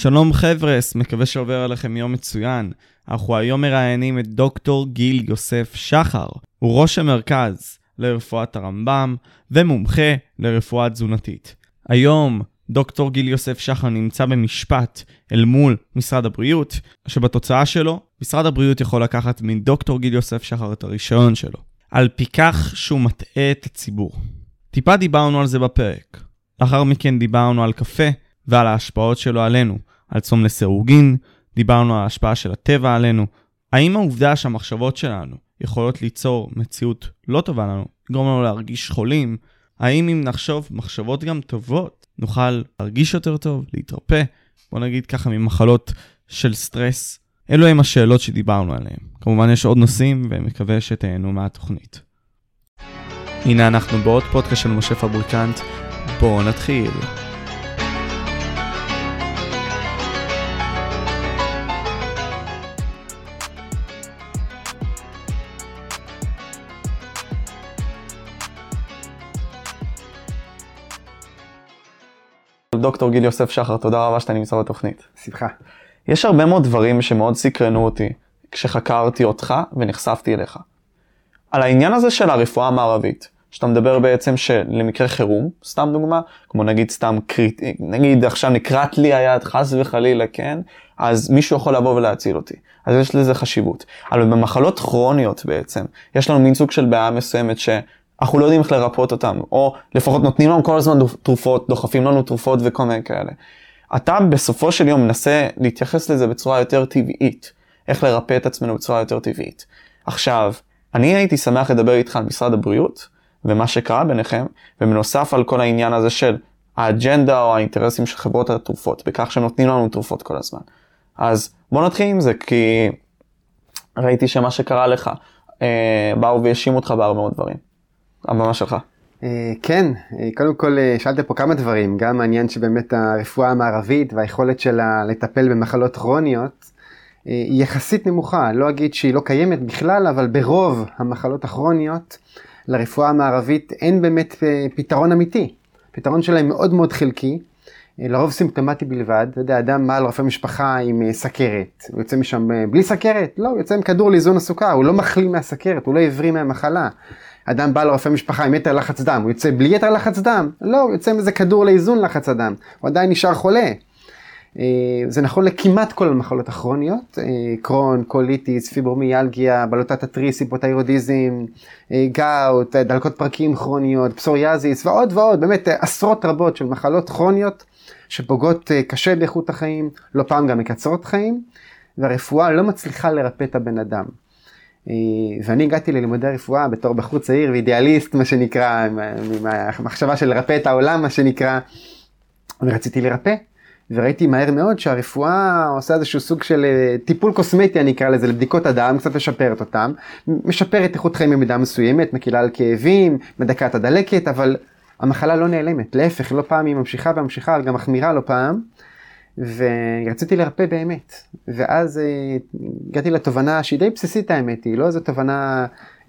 שלום חבר'ס, מקווה שעובר עליכם יום מצוין. אנחנו היום מראיינים את דוקטור גיל יוסף שחר. הוא ראש המרכז לרפואת הרמב"ם ומומחה לרפואה תזונתית. היום דוקטור גיל יוסף שחר נמצא במשפט אל מול משרד הבריאות, שבתוצאה שלו, משרד הבריאות יכול לקחת מדוקטור גיל יוסף שחר את הרישיון שלו, על פי כך שהוא מטעה את הציבור. טיפה דיברנו על זה בפרק. לאחר מכן דיברנו על קפה ועל ההשפעות שלו עלינו, על צום לסירוגין, דיברנו על ההשפעה של הטבע עלינו. האם העובדה שהמחשבות שלנו יכולות ליצור מציאות לא טובה לנו, לגרום לנו להרגיש חולים, האם אם נחשוב מחשבות גם טובות, נוכל להרגיש יותר טוב, להתרפא, בוא נגיד ככה ממחלות של סטרס? אלו הם השאלות שדיברנו עליהן. כמובן יש עוד נושאים ומקווה שתהנו מהתוכנית. הנה אנחנו בעוד פודקאסט של משה פבריקנט, בואו נתחיל. דוקטור גיל יוסף שחר, תודה רבה שאתה נמצא בתוכנית. שמחה. יש הרבה מאוד דברים שמאוד סקרנו אותי כשחקרתי אותך ונחשפתי אליך. על העניין הזה של הרפואה המערבית, שאתה מדבר בעצם שלמקרה חירום, סתם דוגמה, כמו נגיד סתם קריט, נגיד עכשיו נקרעת לי היד חס וחלילה, כן? אז מישהו יכול לבוא ולהציל אותי. אז יש לזה חשיבות. אבל במחלות כרוניות בעצם, יש לנו מין סוג של בעיה מסוימת ש... אנחנו לא יודעים איך לרפות אותם, או לפחות נותנים לנו כל הזמן תרופות, דוחפים לנו תרופות וכל מיני כאלה. אתה בסופו של יום מנסה להתייחס לזה בצורה יותר טבעית, איך לרפא את עצמנו בצורה יותר טבעית. עכשיו, אני הייתי שמח לדבר איתך על משרד הבריאות, ומה שקרה ביניכם, ובנוסף על כל העניין הזה של האג'נדה או האינטרסים של חברות התרופות, בכך שהם נותנים לנו תרופות כל הזמן. אז בוא נתחיל עם זה, כי ראיתי שמה שקרה לך, אה, באו והאשימו אותך בהרבה מאוד דברים. הבמה שלך. אה, כן, אה, קודם כל אה, שאלת פה כמה דברים, גם העניין שבאמת הרפואה המערבית והיכולת שלה לטפל במחלות כרוניות היא יחסית נמוכה, לא אגיד שהיא לא קיימת בכלל, אבל ברוב המחלות הכרוניות לרפואה המערבית אין באמת פתרון אמיתי. הפתרון שלהם מאוד מאוד חלקי, לרוב סימפטומטי בלבד, אתה יודע, אדם מעל רופא משפחה עם סכרת, הוא יוצא משם בלי סכרת? לא, הוא יוצא עם כדור לאיזון הסוכר, הוא לא מחלים מהסכרת, הוא לא הבריא מהמחלה. אדם בא לרופא משפחה עם יתר לחץ דם, הוא יוצא בלי יתר לחץ דם? לא, הוא יוצא עם איזה כדור לאיזון לחץ הדם, הוא עדיין נשאר חולה. אה, זה נכון לכמעט כל המחלות הכרוניות, אה, קרון, קוליטיס, פיברומיאלגיה, בלוטת התריס, היפותיירודיזם, אה, גאוט, דלקות פרקים כרוניות, פסוריאזיס ועוד ועוד, באמת עשרות רבות של מחלות כרוניות שפוגעות קשה באיכות החיים, לא פעם גם מקצרות חיים, והרפואה לא מצליחה לרפא את הבן אדם. אה, ואני הגעתי ללימודי רפואה בתור בחור צעיר ואידיאליסט מה שנקרא, עם המחשבה של לרפא את העולם מה שנקרא, ורציתי לרפא. וראיתי מהר מאוד שהרפואה עושה איזשהו סוג של אה, טיפול קוסמטי אני אקרא לזה לבדיקות הדם, קצת משפרת אותם, משפרת איכות חיים במידה מסוימת, מקילה על כאבים, מדכא את הדלקת, אבל המחלה לא נעלמת, להפך, לא פעם היא ממשיכה וממשיכה, גם מחמירה לא פעם. ורציתי לרפא באמת. ואז אה, הגעתי לתובנה שהיא די בסיסית האמת היא, לא איזו תובנה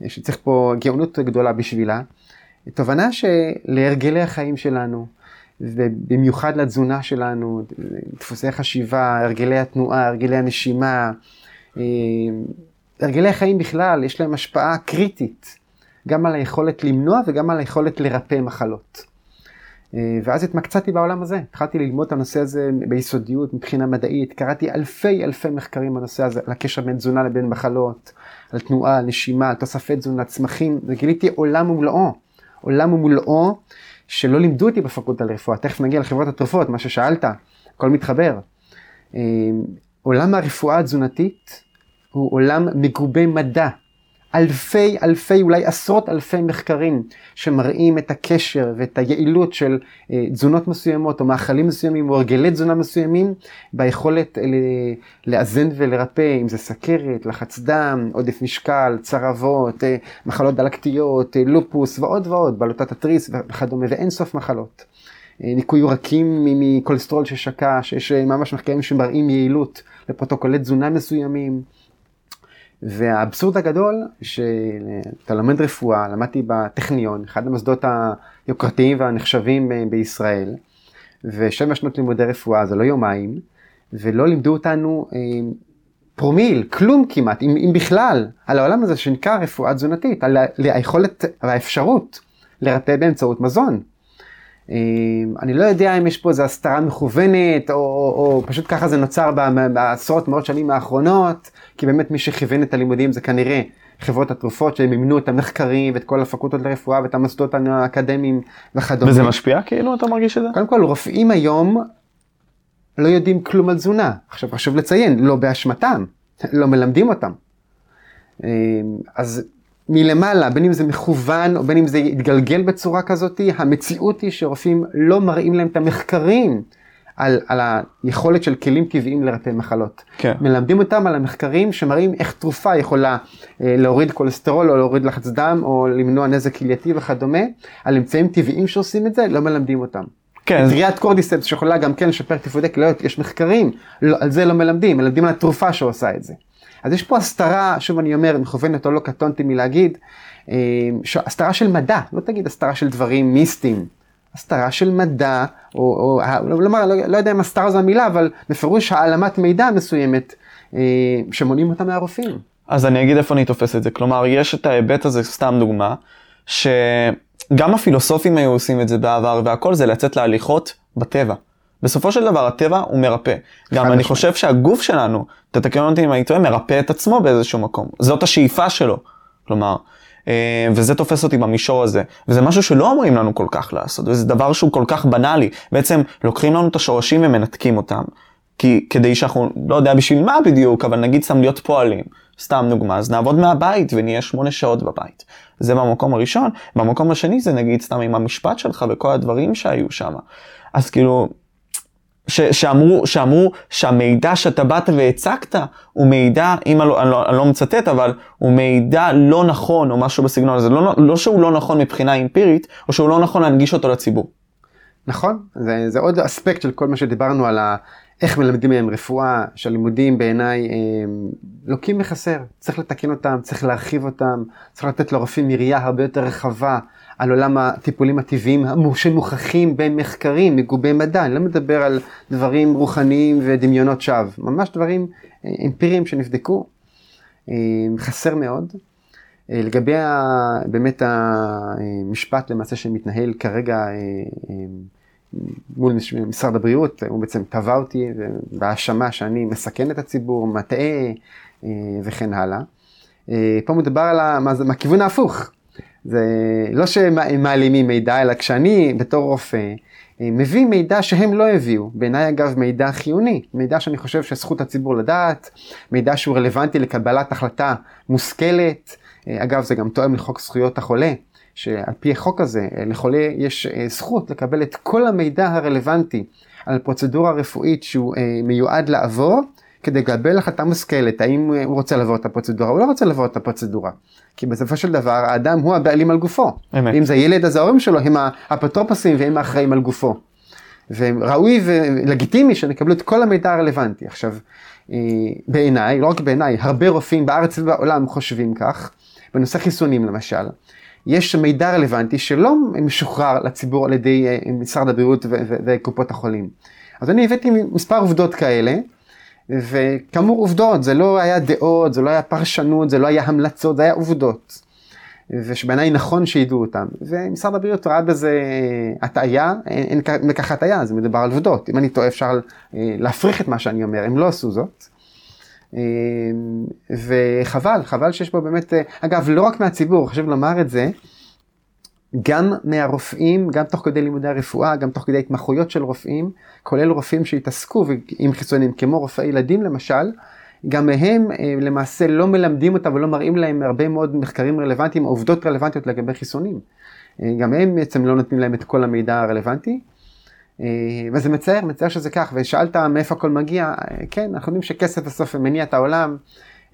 שצריך פה גאונות גדולה בשבילה, תובנה שלהרגלי החיים שלנו, ובמיוחד לתזונה שלנו, דפוסי חשיבה, הרגלי התנועה, הרגלי הנשימה, אה, הרגלי החיים בכלל, יש להם השפעה קריטית, גם על היכולת למנוע וגם על היכולת לרפא מחלות. אה, ואז התמקצעתי בעולם הזה, התחלתי ללמוד את הנושא הזה ביסודיות מבחינה מדעית, קראתי אלפי אלפי מחקרים בנושא הזה, על הקשר בין תזונה לבין מחלות, על תנועה, על נשימה, על תוספי תזונה, צמחים, וגיליתי עולם ומלואו, עולם ומלואו שלא לימדו אותי בפקולטה לרפואה, תכף נגיע לחברות התרופות, מה ששאלת, הכל מתחבר. אה, עולם הרפואה התזונתית הוא עולם מגובה מדע. אלפי אלפי אולי עשרות אלפי מחקרים שמראים את הקשר ואת היעילות של אה, תזונות מסוימות או מאכלים מסוימים או הרגלי תזונה מסוימים ביכולת אה, לאזן ולרפא אם זה סכרת, לחץ דם, עודף משקל, צרבות, אה, מחלות דלקתיות, לופוס ועוד ועוד, בלוטת התריס וכדומה ואין סוף מחלות. ניקוי עורקים מכולסטרול ששקע, שיש ממש מחקרים שמראים יעילות לפרוטוקולי תזונה מסוימים. והאבסורד הגדול, שאתה לומד רפואה, למדתי בטכניון, אחד המוסדות היוקרתיים והנחשבים בישראל, ושבע שנות לימודי רפואה זה לא יומיים, ולא לימדו אותנו אה, פרומיל, כלום כמעט, אם, אם בכלל, על העולם הזה שנקרא רפואה תזונתית, על היכולת והאפשרות לרפא באמצעות מזון. אה, אני לא יודע אם יש פה איזו הסתרה מכוונת, או, או, או פשוט ככה זה נוצר בעשרות מאות שנים האחרונות, כי באמת מי שכיוון את הלימודים זה כנראה חברות התרופות שהם מימנו את המחקרים ואת כל הפקולטות לרפואה ואת המוסדות האקדמיים וכדומה. וזה משפיע כאילו אתה מרגיש את זה? קודם כל רופאים היום לא יודעים כלום על תזונה. עכשיו חשוב לציין, לא באשמתם, לא מלמדים אותם. אה, אז מלמעלה, בין אם זה מכוון או בין אם זה יתגלגל בצורה כזאת, המציאות היא שרופאים לא מראים להם את המחקרים על, על היכולת של כלים טבעיים לרפא מחלות. כן. מלמדים אותם על המחקרים שמראים איך תרופה יכולה אה, להוריד כולסטרול או להוריד לחץ דם או למנוע נזק כלייתי וכדומה, על אמצעים טבעיים שעושים את זה, לא מלמדים אותם. כן. טריית קורדיספס שיכולה גם כן לשפר תפקודי כליות, יש מחקרים, לא, על זה לא מלמדים, מלמדים על התרופה שעושה את זה. אז יש פה הסתרה, שוב אני אומר, מכוונת או לא קטונתי מלהגיד, אה, הסתרה של מדע, לא תגיד הסתרה של דברים מיסטיים. הסתרה של מדע, או, או לא, לא, לא יודע אם הסתרה זו המילה, אבל בפירוש העלמת מידע מסוימת אה, שמונעים אותה מהרופאים. אז אני אגיד איפה אני תופס את זה. כלומר, יש את ההיבט הזה, סתם דוגמה, שגם הפילוסופים היו עושים את זה בעבר, והכל זה לצאת להליכות בטבע. בסופו של דבר הטבע הוא מרפא. גם אני חושב שהגוף שלנו, תתקן אותי אם אני טועה, מרפא את עצמו באיזשהו מקום. זאת השאיפה שלו. כלומר, אה, וזה תופס אותי במישור הזה. וזה משהו שלא אומרים לנו כל כך לעשות, וזה דבר שהוא כל כך בנאלי. בעצם לוקחים לנו את השורשים ומנתקים אותם. כי כדי שאנחנו, לא יודע בשביל מה בדיוק, אבל נגיד סתם להיות פועלים, סתם דוגמה, אז נעבוד מהבית ונהיה שמונה שעות בבית. זה במקום הראשון. במקום השני זה נגיד סתם עם המשפט שלך וכל הדברים שהיו שם. אז כאילו, ש, שאמרו, שאמרו שהמידע שאתה באת והצגת הוא מידע, אם אני לא, אני, לא, אני לא מצטט, אבל הוא מידע לא נכון או משהו בסגנון הזה. לא, לא שהוא לא נכון מבחינה אמפירית, או שהוא לא נכון להנגיש אותו לציבור. נכון, זה, זה עוד אספקט של כל מה שדיברנו על ה, איך מלמדים מהם רפואה, שהלימודים בעיניי הם לוקים בחסר. צריך לתקן אותם, צריך להרחיב אותם, צריך לתת לרופאים יריעה הרבה יותר רחבה על עולם הטיפולים הטבעיים שמוכחים במחקרים, מגובי מדע, אני לא מדבר על דברים רוחניים ודמיונות שווא, ממש דברים אה, אמפיריים שנבדקו, אה, חסר מאוד. אה, לגבי ה, באמת המשפט למעשה שמתנהל כרגע מול משרד הבריאות, הוא בעצם תבע אותי בהאשמה שאני מסכן את הציבור, מטעה וכן הלאה. פה מדובר על הכיוון ההפוך. זה לא שהם מעלימים מידע, אלא כשאני בתור רופא אה, מביא מידע שהם לא הביאו, בעיניי אגב מידע חיוני, מידע שאני חושב שזכות הציבור לדעת, מידע שהוא רלוונטי לקבלת החלטה מושכלת, אה, אגב זה גם תואם לחוק זכויות החולה, שעל פי החוק הזה אה, לחולה יש זכות לקבל את כל המידע הרלוונטי על פרוצדורה רפואית שהוא מיועד לעבור, כדי לקבל החלטה מושכלת, האם הוא רוצה לעבור את הפרוצדורה או לא רוצה לעבור את הפרוצדורה. כי בסופו של דבר האדם הוא הבעלים על גופו. אמת. אם זה ילד אז ההורים שלו הם האפוטרופוסים והם האחראים על גופו. וראוי ולגיטימי שנקבלו את כל המידע הרלוונטי. עכשיו, אה, בעיניי, לא רק בעיניי, הרבה רופאים בארץ ובעולם חושבים כך, בנושא חיסונים למשל. יש מידע רלוונטי שלא משוחרר לציבור על ידי אה, משרד הבריאות וקופות החולים. אז אני הבאתי מספר עובדות כאלה, וכאמור עובדות, זה לא היה דעות, זה לא היה פרשנות, זה לא היה המלצות, זה היה עובדות. ושבעיניי נכון שידעו אותם. ומשרד הבריאות ראה בזה הטעיה, אין, בכך הטעיה, זה מדובר על עובדות. אם אני טועה אפשר אה, להפריך את מה שאני אומר, הם לא עשו זאת. אה, וחבל, חבל שיש פה באמת, אה, אגב, לא רק מהציבור, חשוב לומר את זה, גם מהרופאים, גם תוך כדי לימודי הרפואה, גם תוך כדי התמחויות של רופאים, כולל רופאים שהתעסקו עם חיסונים, כמו רופאי ילדים למשל, גם מהם אה, למעשה לא מלמדים אותם ולא מראים להם הרבה מאוד מחקרים רלוונטיים, עובדות רלוונטיות לגבי חיסונים. אה, גם הם בעצם לא נותנים להם את כל המידע הרלוונטי. אה, וזה מצער, מצער שזה כך, ושאלת מאיפה הכל מגיע, כן, אנחנו יודעים שכסף בסוף מניע את העולם.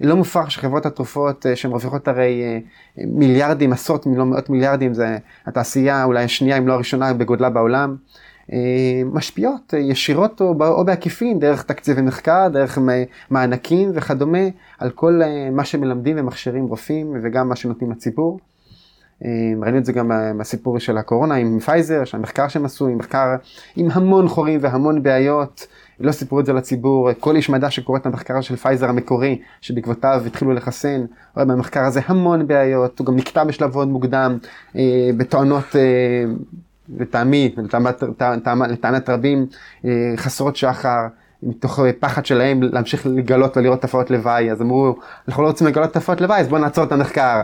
לא מופרך שחברות התרופות אה, שהן מרוויחות הרי אה, מיליארדים, עשרות אם לא מאות מיליארדים, זה התעשייה אולי השנייה אם לא הראשונה בגודלה בעולם, אה, משפיעות ישירות או, או בעקיפין דרך תקציבי מחקר, דרך מענקים וכדומה, על כל מה שמלמדים ומכשירים רופאים וגם מה שנותנים לציבור. ראינו את זה גם בסיפור של הקורונה עם פייזר, שהמחקר שהם עשו, עם מחקר עם המון חורים והמון בעיות. לא סיפרו את זה לציבור, כל איש מדע שקורא את המחקר של פייזר המקורי, שבעקבותיו התחילו לחסן, רואה במחקר הזה המון בעיות, הוא גם נקטע בשלב מאוד מוקדם, אה, בטענות, אה, לטעמי, לטענת רבים, אה, חסרות שחר. מתוך פחד שלהם להמשיך לגלות ולראות תופעות לוואי, אז אמרו, אנחנו לא רוצים לגלות תופעות לוואי, אז בואו נעצור את המחקר.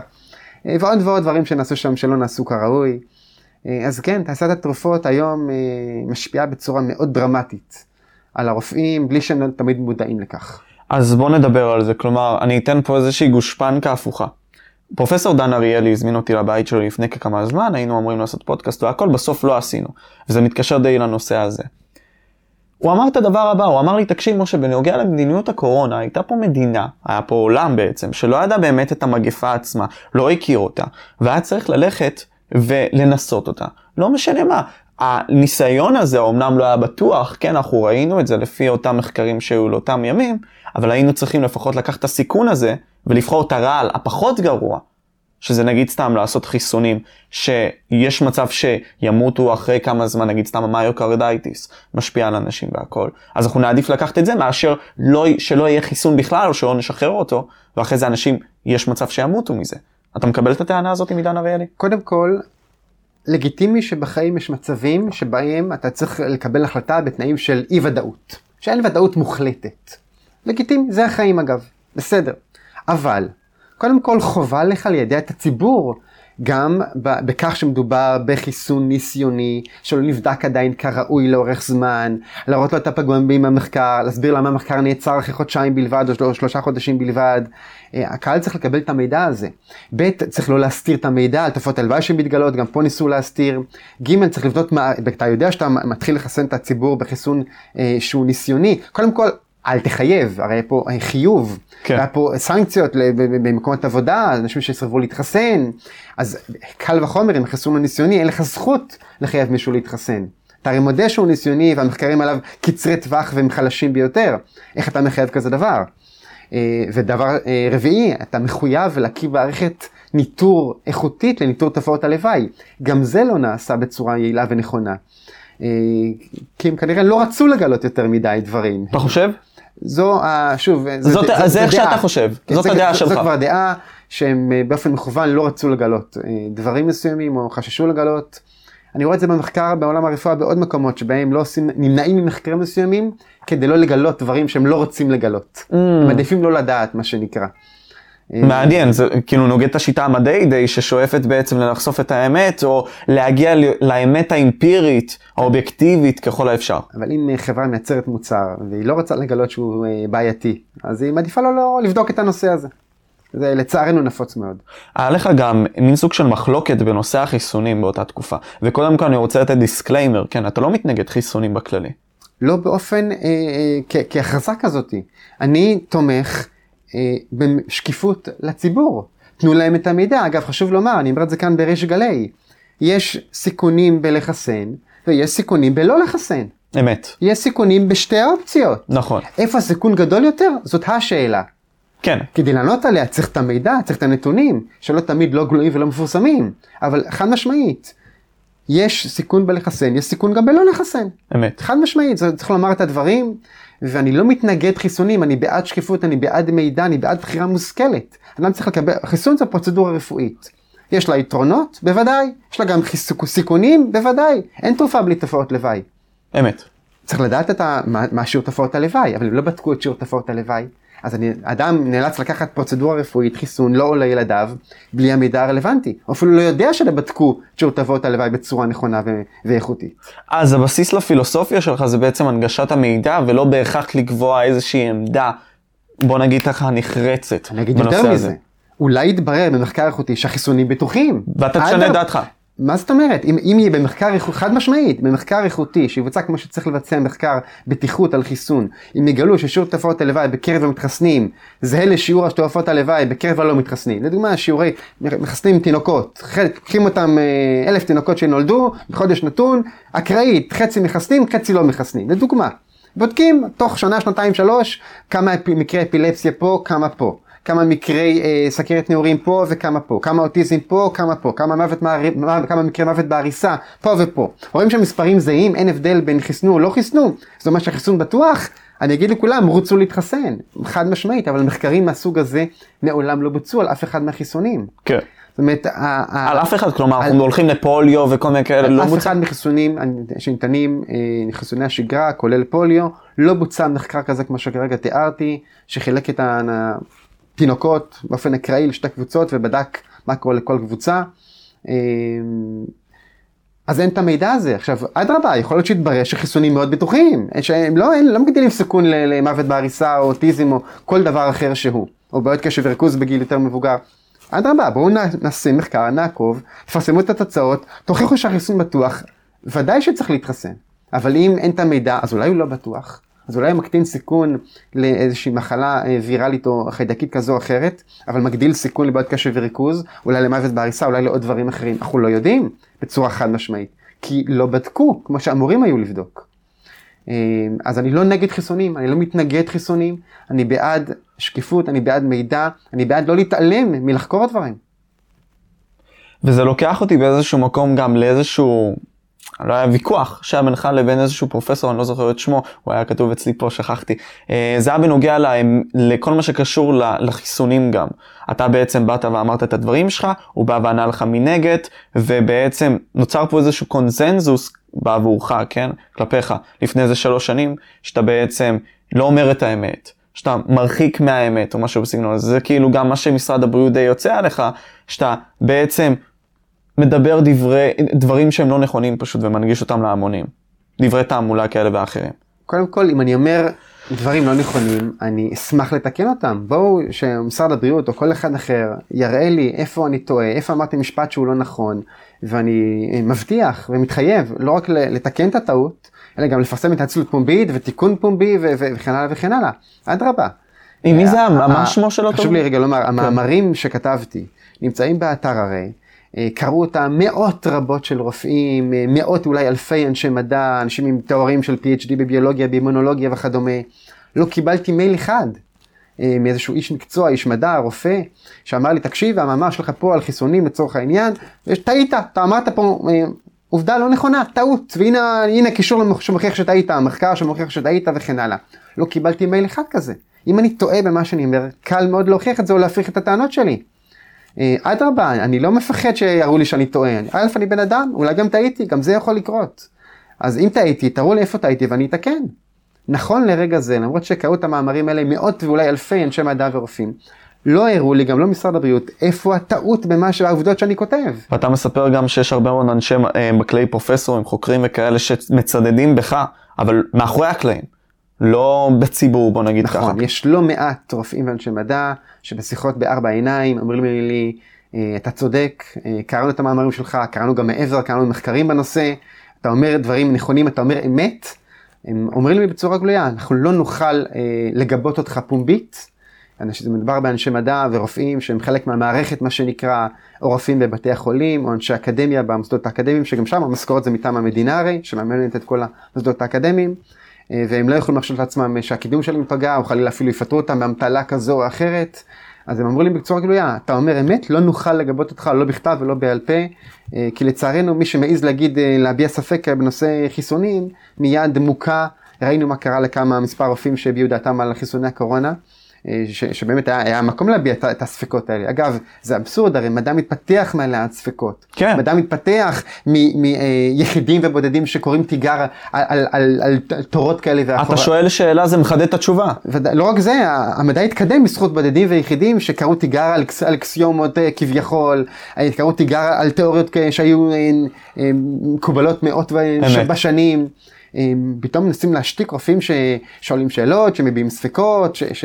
אה, ועוד ועוד דברים שנעשו שם שלא נעשו כראוי. אה, אז כן, תעשיית התרופות היום אה, משפיעה בצורה מאוד דרמטית על הרופאים, בלי שהם תמיד מודעים לכך. אז בואו נדבר על זה, כלומר, אני אתן פה איזושהי גושפנקה הפוכה. פרופסור דן אריאלי הזמין אותי לבית שלו לפני כמה זמן, היינו אמורים לעשות פודקאסט והכל, בסוף לא עשינו. וזה מתקשר די לנושא הזה. הוא אמר את הדבר הבא, הוא אמר לי, תקשיב משה, בנוגע למדיניות הקורונה, הייתה פה מדינה, היה פה עולם בעצם, שלא ידע באמת את המגפה עצמה, לא הכיר אותה, והיה צריך ללכת ולנסות אותה. לא משנה מה, הניסיון הזה אומנם לא היה בטוח, כן, אנחנו ראינו את זה לפי אותם מחקרים שהיו לאותם ימים, אבל היינו צריכים לפחות לקחת את הסיכון הזה ולבחור את הרעל הפחות גרוע, שזה נגיד סתם לעשות חיסונים, שיש מצב שימותו אחרי כמה זמן, נגיד סתם המיוקרדיטיס, משפיע על אנשים והכל. אז אנחנו נעדיף לקחת את זה מאשר לא, שלא יהיה חיסון בכלל או שלא נשחרר אותו, ואחרי זה אנשים, יש מצב שימותו מזה. אתה מקבל את הטענה הזאת מדן אריאלי? קודם כל, לגיטימי שבחיים יש מצבים שבהם אתה צריך לקבל החלטה בתנאים של אי ודאות, שאין ודאות מוחלטת. לגיטימי, זה החיים אגב, בסדר. אבל קודם כל חובה לך לידע את הציבור גם בכך שמדובר בחיסון ניסיוני שלא נבדק עדיין כראוי לאורך זמן, להראות לו את הפגמים במחקר, להסביר למה המחקר נעצר אחרי חודשיים בלבד או שלושה חודשים בלבד. אה, הקהל צריך לקבל את המידע הזה. ב', צריך לא להסתיר את המידע על תופעות הלוואי שמתגלות, גם פה ניסו להסתיר. ג', צריך לבדוק מה, אתה יודע שאתה מתחיל לחסן את הציבור בחיסון אה, שהוא ניסיוני. קודם כל, אל תחייב, הרי פה חיוב, כן. היה פה סנקציות במקומות עבודה, אנשים שסירבו להתחסן, אז קל וחומר אם חיסון הניסיוני, אין לך זכות לחייב מישהו להתחסן. אתה הרי מודה שהוא ניסיוני והמחקרים עליו קצרי טווח והם חלשים ביותר, איך אתה מחייב כזה דבר? אה, ודבר אה, רביעי, אתה מחויב להקים מערכת ניטור איכותית לניטור תופעות הלוואי. גם זה לא נעשה בצורה יעילה ונכונה. אה, כי הם כנראה לא רצו לגלות יותר מדי דברים. אתה חושב? זו, שוב, זאת, זה, זה, זה איך שאתה חושב, כן, זאת זה, הדעה שלך. זו כבר דעה שהם אה, באופן מכוון לא רצו לגלות אה, דברים מסוימים או חששו לגלות. אני רואה את זה במחקר בעולם הרפואה בעוד מקומות שבהם לא עושים, נמנעים ממחקרים מסוימים כדי לא לגלות דברים שהם לא רוצים לגלות. Mm. הם מעדיפים לא לדעת מה שנקרא. מעניין, זה כאילו נוגד את השיטה המדעית די ששואפת בעצם לחשוף את האמת, או להגיע לאמת האמפירית, האובייקטיבית ככל האפשר. אבל אם חברה מייצרת מוצר, והיא לא רוצה לגלות שהוא אה, בעייתי, אז היא מעדיפה לא, לא לבדוק את הנושא הזה. זה לצערנו נפוץ מאוד. היה לך גם מין סוג של מחלוקת בנושא החיסונים באותה תקופה. וקודם כל אני רוצה לתת disclaimer, כן, אתה לא מתנגד חיסונים בכללי. לא באופן, אה, אה, כהכרזה כזאתי. אני תומך אה, בשקיפות לציבור. תנו להם את המידע. אגב, חשוב לומר, אני אומר את זה כאן בריש גלי, יש סיכונים בלחסן, ויש סיכונים בלא לחסן. אמת. יש סיכונים בשתי האופציות. נכון. איפה הסיכון גדול יותר? זאת השאלה. כן. כדי לענות עליה צריך את המידע, צריך את הנתונים, שלא תמיד לא גלויים ולא מפורסמים, אבל חד משמעית, יש סיכון בלחסן, יש סיכון גם בלא לחסן. אמת. חד משמעית, צריך לומר את הדברים, ואני לא מתנגד חיסונים, אני בעד שקיפות, אני בעד מידע, אני בעד בחירה מושכלת. אדם צריך לקבל, חיסון זה פרוצדורה רפואית. יש לה יתרונות? בוודאי. יש לה גם סיכונים? בוודאי. אין תרופה בלי תופעות לוואי. אמת. צריך לדעת את ה, מה, מה שיעור תופעות הלוואי, אבל הם לא בדקו את שיעור תופעות הלוואי. אז אני, אדם נאלץ לקחת פרוצדורה רפואית, חיסון, לא עולה ילדיו, בלי המידע הרלוונטי. או אפילו לא יודע שבדקו תופעות הלוואי בצורה נכונה ו- ואיכותית. אז הבסיס לפילוסופיה שלך זה בעצם הנגשת המידע, ולא בהכרח לקבוע איזושהי עמדה, בוא נגיד ככה, נחרצת. אני אגיד יותר מזה. אולי יתברר במחקר איכותי שהחיסונים בטוחים. ואתה תשנה את דעתך. מה זאת אומרת? אם, אם יהיה במחקר איכותי, חד משמעית, במחקר איכותי, שיבוצע כמו שצריך לבצע מחקר בטיחות על חיסון, אם יגלו ששיעור תופעות הלוואי בקרב המתחסנים זהה לשיעור תופעות הלוואי בקרב הלא מתחסנים. לדוגמה, שיעורי מחסנים תינוקות, לוקחים אותם אה, אלף תינוקות שנולדו בחודש נתון, אקראית, חצי מחסנים, חצי לא מחסנים. לדוגמה. בודקים תוך שנה, שנתיים, שלוש, כמה מקרי אפילפסיה פה, כמה פה. כמה מקרי אה, סכרת נעורים פה וכמה פה, כמה אוטיזם פה, כמה פה, כמה, מוות מער... כמה מקרי מוות בעריסה, פה ופה. רואים שהמספרים זהים, אין הבדל בין חיסנו או לא חיסנו, זאת אומרת שהחיסון בטוח, אני אגיד לכולם, רוצו להתחסן, חד משמעית, אבל מחקרים מהסוג הזה מעולם לא בוצעו על אף אחד מהחיסונים. כן. זאת אומרת, על אף אחד, כלומר, אנחנו הולכים לפוליו וכל מיני כאלה, לא בוצע? אף אחד מחיסונים שניתנים, אה, חיסוני השגרה, כולל פוליו, לא בוצע מחקר כזה כמו שכרגע תיארתי, שחילק את התינוקות באופן אקראי לשתי קבוצות ובדק מה קורה לכל קבוצה. אה, אז אין את המידע הזה. עכשיו, אדרבה, יכול להיות שיתברר שחיסונים מאוד בטוחים, שהם לא, לא מגדילים סיכון למוות בעריסה או אוטיזם או כל דבר אחר שהוא, או בעיות קשב וריכוז בגיל יותר מבוגר. אדרבה, בואו נעשה מחקר, נעקוב, תפרסמו את התוצאות, תוכיחו שהחיסון בטוח, ודאי שצריך להתחסן. אבל אם אין את המידע, אז אולי הוא לא בטוח. אז אולי מקטין סיכון לאיזושהי מחלה אה, ויראלית או חיידקית כזו או אחרת, אבל מגדיל סיכון לבעיות קשב וריכוז, אולי למוות בעריסה, אולי לעוד דברים אחרים. אנחנו לא יודעים בצורה חד משמעית, כי לא בדקו כמו שאמורים היו לבדוק. אה, אז אני לא נגד חיסונים, אני לא מתנגד חיסונים, אני בעד שקיפות, אני בעד מידע, אני בעד לא להתעלם מלחקור הדברים. וזה לוקח אותי באיזשהו מקום גם לאיזשהו לא היה ויכוח שהיה בינך לבין איזשהו פרופסור, אני לא זוכר את שמו, הוא היה כתוב אצלי פה, שכחתי. אה, זה היה בנוגע להם, לכל מה שקשור לחיסונים גם. אתה בעצם באת ואמרת את הדברים שלך, הוא בא וענה לך מנגד, ובעצם נוצר פה איזשהו קונזנזוס בעבורך, כן? כלפיך, לפני איזה שלוש שנים, שאתה בעצם לא אומר את האמת. שאתה מרחיק מהאמת או משהו בסגנון הזה, זה כאילו גם מה שמשרד הבריאות די יוצא עליך, שאתה בעצם מדבר דברי, דברים שהם לא נכונים פשוט ומנגיש אותם להמונים. דברי תעמולה כאלה ואחרים. קודם כל, אם אני אומר דברים לא נכונים, אני אשמח לתקן אותם. בואו שמשרד הבריאות או כל אחד אחר יראה לי איפה אני טועה, איפה אמרתי משפט שהוא לא נכון, ואני מבטיח ומתחייב לא רק לתקן את הטעות, אלא גם לפרסם את העצלות פומבית ותיקון פומבי וכן הלאה וכן הלאה. אדרבה. עם מי זה, מה שמו של אותו? חשוב לי רגע לומר, כן. המאמרים שכתבתי נמצאים באתר הרי. אה, קראו אותה מאות רבות של רופאים, אה, מאות אולי אלפי אנשי מדע, אנשים עם תוארים של PhD בביולוגיה, באימונולוגיה וכדומה. לא קיבלתי מייל אחד אה, מאיזשהו איש מקצוע, איש מדע, רופא, שאמר לי, תקשיב, המאמר שלך פה על חיסונים לצורך העניין, טעית, אתה אמרת פה עובדה לא נכונה, טעות, והנה הנה קישור שמוכיח שטעית, המחקר שמוכיח שטעית וכן הלאה. לא קיבלתי מייל אחד כזה. אם אני טועה במה שאני אומר, קל מאוד להוכיח את זה או להפריך את הטענות שלי. אה, אדרבה, אני לא מפחד שיראו לי שאני טועה. א', אני בן אדם, אולי גם טעיתי, גם זה יכול לקרות. אז אם טעיתי, תראו לי איפה טעיתי ואני אתקן. נכון לרגע זה, למרות שקראו את המאמרים האלה מאות ואולי אלפי אנשי מדע ורופאים, לא הראו לי, גם לא משרד הבריאות, איפה הטעות במה שהעובדות שאני כותב. ואתה מספר גם שיש הרבה מאוד אנשי אה, מקלעי פרופסורים, חוקרים וכאלה שמצדדים בך, אבל מאחורי הקלעים. לא בציבור, בוא נגיד נכון, ככה. נכון, יש לא מעט רופאים ואנשי מדע שבשיחות בארבע עיניים אומרים לי, אה, אתה צודק, אה, קראנו את המאמרים שלך, קראנו גם מעבר, קראנו מחקרים בנושא, אתה אומר דברים נכונים, אתה אומר אמת. הם אומרים לי בצורה גלויה, אנחנו לא נוכל אה, לגבות אותך פומבית. מדובר באנשי מדע ורופאים שהם חלק מהמערכת, מה שנקרא, או רופאים בבתי החולים, או אנשי אקדמיה במוסדות האקדמיים, שגם שם המשכורת זה מטעם המדינה הרי, שמאמנת את כל המוסדות האקדמיים. אה, והם לא יכולים לחשוב לעצמם אה, שהקידום שלהם ייפגע, או חלילה אפילו יפטרו אותם באמתלה כזו או אחרת. אז הם אמרו לי בצורה גלויה, אתה אומר אמת, לא נוכל לגבות אותך לא בכתב ולא בעל פה, אה, כי לצערנו מי שמעז להגיד, להביע ספק בנושא חיסונים, מיד מוכה, ראינו מה קרה לכמה מספר רופאים שהביעו דעתם על חיסוני הקורונה. אה, ש, שבאמת היה, היה מקום להביע את, את הספקות האלה. אגב, זה אבסורד, הרי מדע מתפתח מעליית ספקות. כן. מדע מתפתח מיחידים אה, ובודדים שקוראים תיגר על, על, על, על, על תורות כאלה ואחרות. אתה שואל שאלה, זה מחדד את התשובה. וד... לא רק זה, המדע התקדם בזכות בודדים ויחידים שקראו תיגר על, על אקסיומות אה, כביכול, קראו תיגר על תיאוריות שהיו מקובלות מאות בשנים. פתאום מנסים להשתיק רופאים ששואלים שאלות, שמביעים ספקות, ש... ש...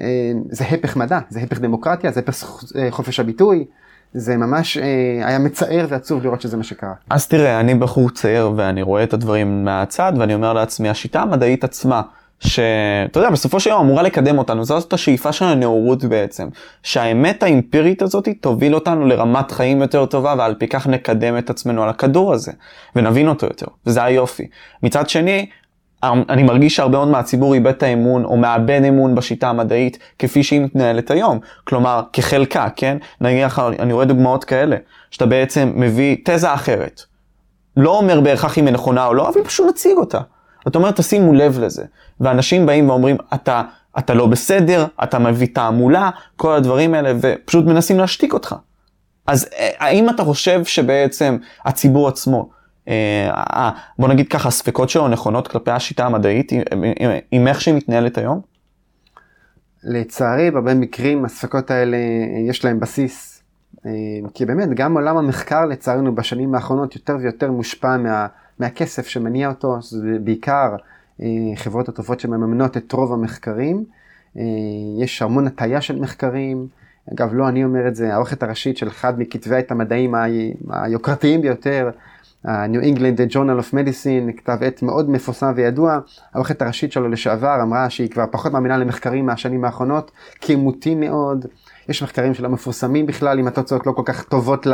אה, זה הפך מדע, זה הפך דמוקרטיה, זה הפך אה, חופש הביטוי. זה ממש אה, היה מצער ועצוב לראות שזה מה שקרה. אז תראה, אני בחור צעיר ואני רואה את הדברים מהצד ואני אומר לעצמי, השיטה המדעית עצמה, שאתה יודע, בסופו של יום אמורה לקדם אותנו, זאת השאיפה של הנאורות בעצם, שהאמת האמפירית הזאת תוביל אותנו לרמת חיים יותר טובה ועל פי כך נקדם את עצמנו על הכדור הזה ונבין אותו יותר, וזה היופי. מצד שני, אני מרגיש שהרבה מאוד מהציבור איבד את האמון או מאבד אמון בשיטה המדעית כפי שהיא מתנהלת היום. כלומר, כחלקה, כן? נניח, אני רואה דוגמאות כאלה, שאתה בעצם מביא תזה אחרת. לא אומר בהכרח אם היא נכונה או לא, אבל פשוט מציג אותה. אתה אומר, תשימו לב לזה. ואנשים באים ואומרים, אתה, אתה לא בסדר, אתה מביא תעמולה, כל הדברים האלה, ופשוט מנסים להשתיק אותך. אז אה, האם אתה חושב שבעצם הציבור עצמו, אה, בוא נגיד ככה, הספקות שלו נכונות כלפי השיטה המדעית עם איך שהיא מתנהלת היום? לצערי, בהרבה מקרים הספקות האלה, יש להם בסיס. אה, כי באמת, גם עולם המחקר, לצערנו, בשנים האחרונות יותר ויותר מושפע מה, מהכסף שמניע אותו, זה בעיקר אה, חברות התרופות שמממנות את רוב המחקרים. יש המון הטיה של מחקרים. אגב, לא אני אומר את זה, העורכת הראשית של אחד מכתבי העת המדעיים היוקרתיים ביותר, ה-New England Journal of Medicine, כתב עת מאוד מפורסם וידוע, העורכת הראשית שלו לשעבר אמרה שהיא כבר פחות מאמינה למחקרים מהשנים האחרונות, כימותי מאוד, יש מחקרים שלא מפורסמים בכלל, אם התוצאות לא כל כך טובות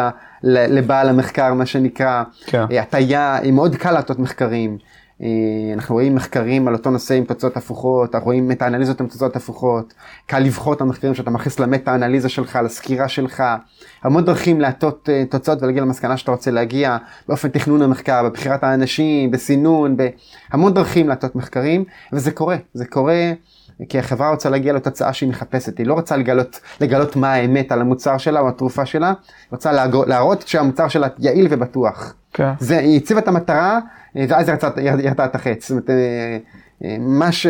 לבעל המחקר, מה שנקרא, כן. הטיה, מאוד קל לעשות מחקרים. אה, אנחנו רואים מחקרים על אותו נושא עם תוצאות הפוכות, אנחנו רואים מטה-אנליזות עם תוצאות הפוכות, קל לבחור את המחקרים שאתה מכניס למטה-אנליזה שלך, לסקירה שלך, המון דרכים להטות אה, תוצאות ולהגיע למסקנה שאתה רוצה להגיע, באופן תכנון המחקר, בבחירת האנשים, בסינון, בהמון דרכים להטות מחקרים, וזה קורה, זה קורה. כי החברה רוצה להגיע לתוצאה שהיא מחפשת, היא לא רוצה לגלות, לגלות מה האמת על המוצר שלה או התרופה שלה, היא רוצה להראות שהמוצר שלה יעיל ובטוח. כן. זה, היא הציבה את המטרה, ואז היא ירתה את החץ. זאת אומרת, אה, אה, מה ש...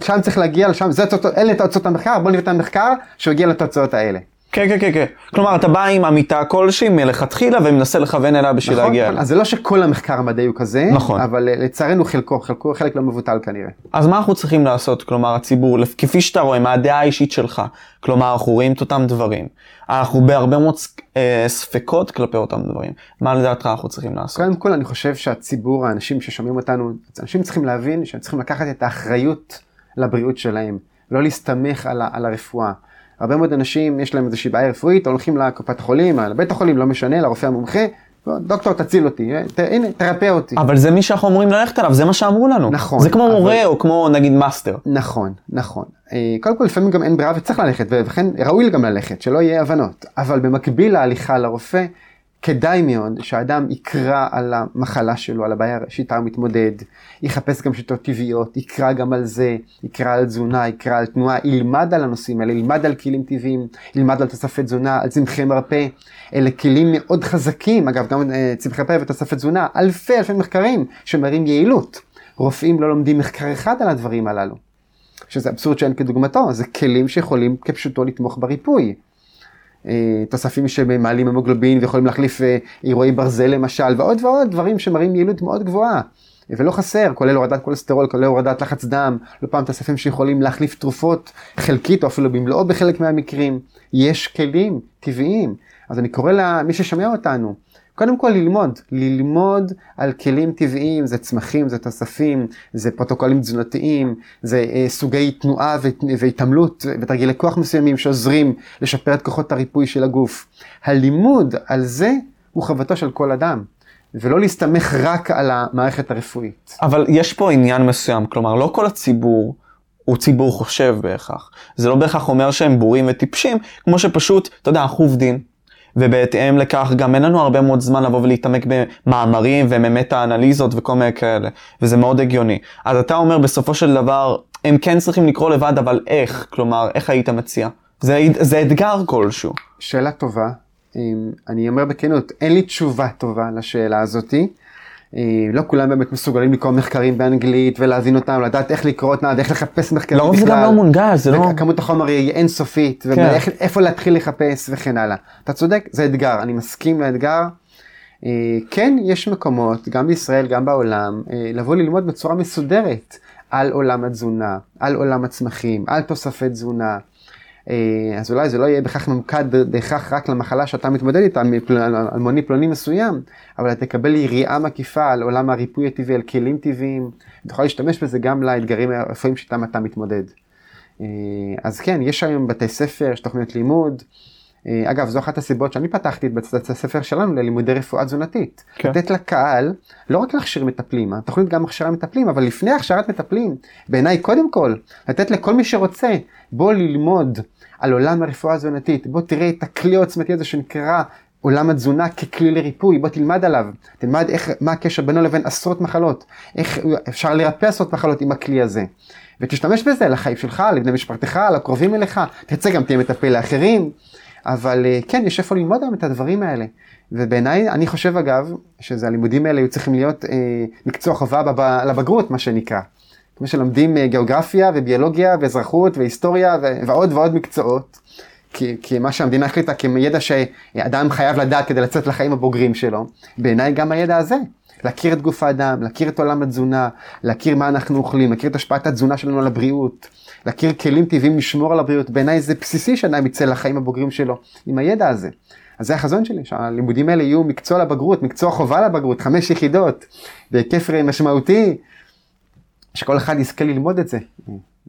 שם צריך להגיע לשם, זה אלה תוצאות המחקר, בוא נראה את המחקר שהוא יגיע לתוצאות האלה. כן, כן, כן, כן. כלומר, אתה בא עם אמיתה כלשהי מלכתחילה ומנסה לכוון אליה בשביל נכון, להגיע אליה. אז זה לא שכל המחקר המדעי הוא כזה, נכון. אבל אה, לצערנו חלקו, חלקו חלק לא מבוטל כנראה. אז מה אנחנו צריכים לעשות, כלומר, הציבור, כפי שאתה רואה, מהדעה האישית שלך, כלומר, אנחנו רואים את אותם דברים. אנחנו בהרבה מאוד אה, ספקות כלפי אותם דברים. מה לדעתך אנחנו צריכים לעשות? קודם כל, אני חושב שהציבור, האנשים ששומעים אותנו, אנשים צריכים להבין שהם צריכים לקחת את האחריות לבריאות שלהם, לא להסתמך על, על הרפואה. הרבה מאוד אנשים, יש להם איזושהי בעיה רפואית, הולכים לקופת החולים, לבית החולים, לא משנה, לרופא המומחה, דוקטור תציל אותי, ת, הנה, תרפא אותי. אבל זה מי שאנחנו אמורים ללכת אליו, זה מה שאמרו לנו. נכון. זה כמו אבל... מורה או כמו נגיד מאסטר. נכון, נכון. אה, קודם כל לפעמים גם אין ברירה וצריך ללכת, ולכן ראוי גם ללכת, שלא יהיה הבנות. אבל במקביל להליכה לרופא, כדאי מאוד שהאדם יקרא על המחלה שלו, על הבעיה שאיתה הוא מתמודד, יחפש גם שיטות טבעיות, יקרא גם על זה, יקרא על תזונה, יקרא על תנועה, ילמד על הנושאים האלה, ילמד על כלים טבעיים, ילמד על תוספי תזונה, על צמחי מרפא. אלה כלים מאוד חזקים, אגב גם אה, צמחי מרפא ותוספי תזונה, אלפי אלפי מחקרים שמראים יעילות. רופאים לא לומדים מחקר אחד על הדברים הללו. שזה אבסורד שאין כדוגמתו, זה כלים שיכולים כפשוטו לתמוך בריפוי. אה, תוספים שמעלים המוגלובין ויכולים להחליף אה, עירויי ברזל למשל, ועוד ועוד דברים שמראים יעילות מאוד גבוהה. ולא חסר, כולל הורדת קולסטרול, כולל הורדת לחץ דם, לא פעם תוספים שיכולים להחליף תרופות חלקית או אפילו במלואו בחלק מהמקרים. יש כלים טבעיים. אז אני קורא למי ששומע אותנו, קודם כל ללמוד, ללמוד על כלים טבעיים, זה צמחים, זה תוספים, זה פרוטוקולים תזונתיים, זה אה, סוגי תנועה והתעמלות ותרגילי כוח מסוימים שעוזרים לשפר את כוחות הריפוי של הגוף. הלימוד על זה הוא חובתו של כל אדם. ולא להסתמך רק על המערכת הרפואית. אבל יש פה עניין מסוים, כלומר לא כל הציבור הוא ציבור חושב בהכרח. זה לא בהכרח אומר שהם בורים וטיפשים, כמו שפשוט, אתה יודע, אנחנו עובדים, ובהתאם לכך גם אין לנו הרבה מאוד זמן לבוא ולהתעמק במאמרים וממת האנליזות וכל מיני כאלה, וזה מאוד הגיוני. אז אתה אומר בסופו של דבר, הם כן צריכים לקרוא לבד, אבל איך? כלומר, איך היית מציע? זה, זה אתגר כלשהו. שאלה טובה. אני אומר בכנות, אין לי תשובה טובה לשאלה הזאתי. אה, לא כולם באמת מסוגלים לקרוא מחקרים באנגלית ולהבין אותם, לדעת איך לקרוא אותם, איך לחפש מחקרים בכלל. לרוב זה גם לא מונגש, זה לא... כמות החומר היא אינסופית, כן. ואיפה להתחיל לחפש וכן הלאה. אתה צודק, זה אתגר, אני מסכים לאתגר. אה, כן, יש מקומות, גם בישראל, גם בעולם, אה, לבוא ללמוד בצורה מסודרת על עולם התזונה, על עולם הצמחים, על תוספי תזונה. אה, אז אולי זה לא יהיה בכך ממוקד בהכרח רק למחלה שאתה מתמודד איתה, על מוני פלוני מסוים, אבל אתה תקבל יריעה מקיפה על עולם הריפוי הטבעי, על כלים טבעיים, ותוכל להשתמש בזה גם לאתגרים הרפואיים שאיתם אתה מתמודד. אה, אז כן, יש היום בתי ספר, יש תוכניות לימוד, אגב, זו אחת הסיבות שאני פתחתי את בית הספר שלנו ללימודי רפואה תזונתית. כן. לתת לקהל, לא רק להכשיר מטפלים, התוכנית גם הכשרה מטפלים, אבל לפני הכשרת מטפלים, בעיניי קודם כל, לתת לכל מי שרוצה, בוא ללמוד על עולם הרפואה התזונתית, בוא תראה את הכלי העוצמתי הזה שנקרא עולם התזונה ככלי לריפוי, בוא תלמד עליו, תלמד איך, מה הקשר בינו לבין עשרות מחלות, איך אפשר לרפא עשרות מחלות עם הכלי הזה. ותשתמש בזה לחיים שלך, לבני משפחתך, לקרובים אליך, תרצה גם תהיה מטפל לאחרים, אבל אה, כן, יש איפה ללמוד היום את הדברים האלה. ובעיניי, אני חושב אגב, שזה הלימודים האלה היו צריכים להיות אה, מקצוע חובה בב, לבגרות, מה שנקרא. כמו שלומדים אה, גיאוגרפיה וביולוגיה ואזרחות והיסטוריה ו- ועוד ועוד מקצועות. כי, כי מה שהמדינה החליטה כידע שאדם חייב לדעת כדי לצאת לחיים הבוגרים שלו, בעיניי גם הידע הזה. להכיר את גוף האדם, להכיר את עולם התזונה, להכיר מה אנחנו אוכלים, להכיר את השפעת התזונה שלנו על הבריאות, להכיר כלים טבעיים לשמור על הבריאות, בעיניי זה בסיסי שאדם יצא לחיים הבוגרים שלו עם הידע הזה. אז זה החזון שלי, שהלימודים האלה יהיו מקצוע לבגרות, מקצוע חובה לבגרות, חמש יחידות, בהיקף משמעותי, שכל אחד יזכה ללמוד את זה.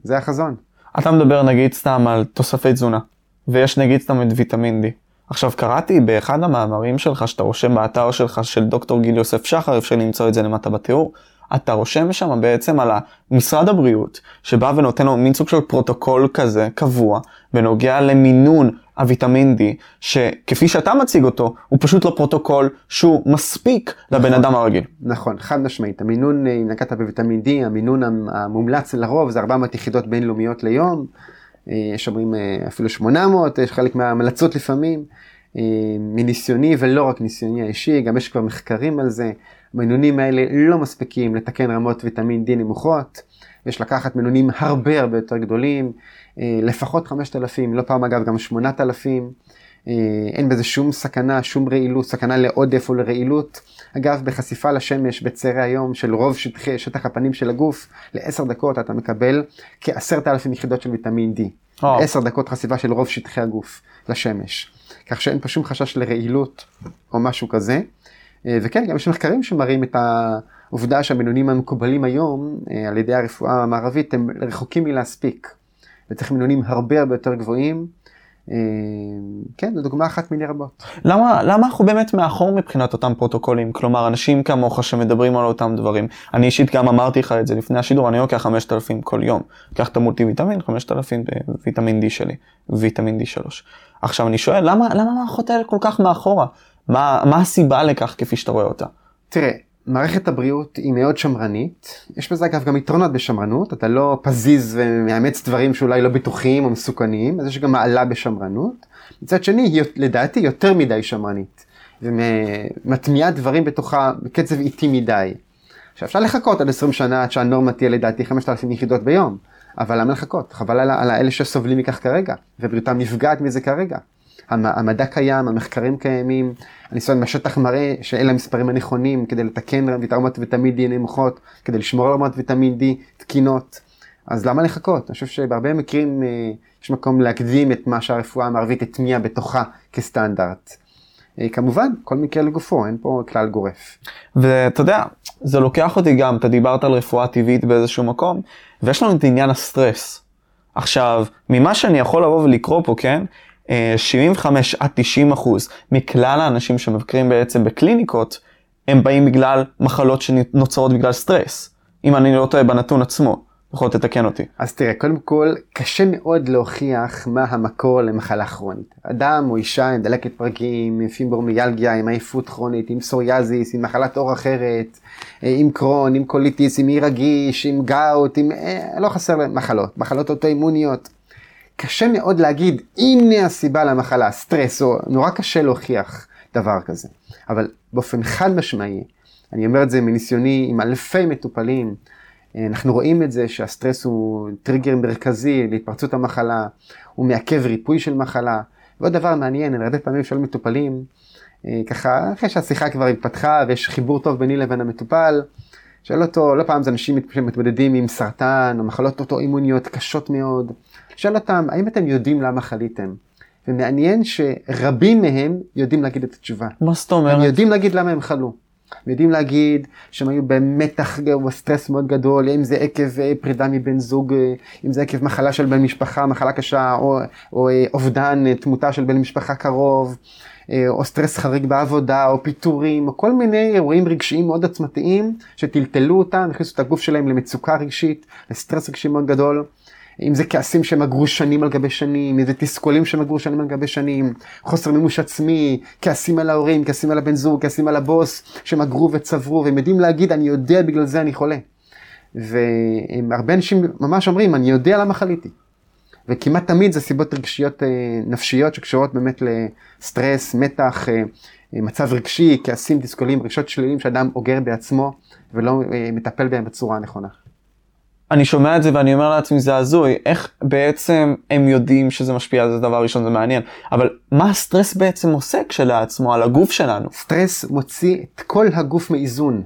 זה החזון. אתה מדבר נגיד סתם על תוספי תזונה, ויש נגיד סתם את ויטמין D. עכשיו קראתי באחד המאמרים שלך שאתה רושם באתר שלך של דוקטור גיל יוסף שחר, אפשר למצוא את זה למטה בתיאור, אתה רושם שם בעצם על משרד הבריאות, שבא ונותן לו מין סוג של פרוטוקול כזה, קבוע, בנוגע למינון הוויטמין D, שכפי שאתה מציג אותו, הוא פשוט לא פרוטוקול שהוא מספיק לבן נכון. אדם הרגיל. נכון, חד משמעית. המינון, אם נגעת בוויטמין D, המינון המומלץ לרוב זה 400 יחידות בינלאומיות ליום. אה, יש אומרים אה, אפילו 800, יש חלק מההמלצות לפעמים. אה, מניסיוני ולא רק ניסיוני האישי, גם יש כבר מחקרים על זה. המינונים האלה לא מספיקים לתקן רמות ויטמין D נמוכות. יש לקחת מינונים הרבה הרבה יותר גדולים, לפחות 5,000, לא פעם אגב גם 8,000. אין בזה שום סכנה, שום רעילות, סכנה לעודף או לרעילות. אגב, בחשיפה לשמש בצהרי היום של רוב שטחי, שטח הפנים של הגוף, לעשר דקות אתה מקבל כעשרת אלפים יחידות של ויטמין D. Oh. עשר דקות חשיפה של רוב שטחי הגוף לשמש. כך שאין פה שום חשש לרעילות או משהו כזה. וכן, גם יש מחקרים שמראים את העובדה שהמינונים המקובלים היום על ידי הרפואה המערבית הם רחוקים מלהספיק. וצריך מינונים הרבה הרבה יותר גבוהים. כן, זו דוגמה אחת מיני רבות. למה, למה אנחנו באמת מאחור מבחינת אותם פרוטוקולים? כלומר, אנשים כמוך שמדברים על אותם דברים. אני אישית גם אמרתי לך את זה לפני השידור, אני לוקח 5,000 כל יום. לוקח את המולטי ויטמין, 5,000 ויטמין D שלי, ויטמין D3. עכשיו אני שואל, למה, למה המערכות האלה כל כך מאחורה? מה, מה הסיבה לכך כפי שאתה רואה אותה? תראה, מערכת הבריאות היא מאוד שמרנית, יש בזה אגב גם יתרונות בשמרנות, אתה לא פזיז ומאמץ דברים שאולי לא בטוחים או מסוכנים, אז יש גם מעלה בשמרנות. מצד שני, היא לדעתי יותר מדי שמרנית, ומטמיעה דברים בתוכה בקצב איטי מדי. עכשיו אפשר לחכות עד 20 שנה עד שהנורמה תהיה לדעתי 5,000 יחידות ביום, אבל למה לחכות? חבל על, על האלה שסובלים מכך כרגע, ובריאותם נפגעת מזה כרגע. המדע קיים, המחקרים קיימים, הניסיון מהשטח מראה שאלה המספרים הנכונים כדי לתקן רמות ויטמין D נמוכות, כדי לשמור על רמות ויטמין D תקינות. אז למה לחכות? אני חושב שבהרבה מקרים אה, יש מקום להקדים את מה שהרפואה המערבית הטמיעה בתוכה כסטנדרט. אה, כמובן, כל מקרה לגופו, אין פה כלל גורף. ואתה יודע, זה לוקח אותי גם, אתה דיברת על רפואה טבעית באיזשהו מקום, ויש לנו את עניין הסטרס. עכשיו, ממה שאני יכול לבוא ולקרוא פה, כן? 75 עד 90 אחוז מכלל האנשים שמבקרים בעצם בקליניקות, הם באים בגלל מחלות שנוצרות בגלל סטרס. אם אני לא טועה בנתון עצמו, יכול תתקן אותי. אז תראה, קודם כל, קשה מאוד להוכיח מה המקור למחלה כרונית. אדם או אישה עם דלקת פרקים, עם פיברומיאלגיה, עם עייפות כרונית, עם סוריאזיס, עם מחלת עור אחרת, עם קרון, עם קוליטיס, עם מעי רגיש, עם גאוט, עם... לא חסר להם מחלות, מחלות אוטואימוניות. קשה מאוד להגיד, הנה הסיבה למחלה, סטרס, או נורא קשה להוכיח דבר כזה. אבל באופן חד משמעי, אני אומר את זה מניסיוני עם אלפי מטופלים, אנחנו רואים את זה שהסטרס הוא טריגר מרכזי להתפרצות המחלה, הוא מעכב ריפוי של מחלה. ועוד דבר מעניין, אני הרבה פעמים שואל מטופלים, ככה, אחרי שהשיחה כבר התפתחה ויש חיבור טוב ביני לבין המטופל, שואל אותו, לא פעם זה אנשים שמתמודדים עם סרטן או מחלות אוטואימוניות קשות מאוד, שואל אותם, האם אתם יודעים למה חליתם? ומעניין שרבים מהם יודעים להגיד את התשובה. מה זאת אומרת? הם יודעים להגיד למה הם חלו. הם יודעים להגיד שהם היו במתח וסטרס מאוד גדול, אם זה עקב אה, פרידה מבן זוג, אה, אם זה עקב מחלה של בן משפחה, מחלה קשה, או, או אה, אובדן, תמותה של בן משפחה קרוב, או סטרס חריג בעבודה, או פיטורים, או כל מיני אירועים רגשיים מאוד עוצמתיים שטלטלו אותם, הכניסו את הגוף שלהם למצוקה רגשית, לסטרס רגשי מאוד גדול. אם זה כעסים שהם אגרו שנים על גבי שנים, אם זה תסכולים שהם אגרו שנים על גבי שנים, חוסר מימוש עצמי, כעסים על ההורים, כעסים על הבן זוג, כעסים על הבוס, שהם אגרו וצברו, והם יודעים להגיד, אני יודע בגלל זה אני חולה. והרבה אנשים ממש אומרים, אני יודע למה חליתי. וכמעט תמיד זה סיבות רגשיות אה, נפשיות שקשורות באמת לסטרס, מתח, אה, מצב רגשי, כעסים, תסכולים, רגשות שליליים שאדם אוגר בעצמו ולא אה, מטפל בהם בצורה הנכונה. אני שומע את זה ואני אומר לעצמי זה הזוי, איך בעצם הם יודעים שזה משפיע על זה דבר ראשון זה מעניין, אבל מה הסטרס בעצם עושה כשלעצמו על הגוף שלנו? סטרס מוציא את כל הגוף מאיזון.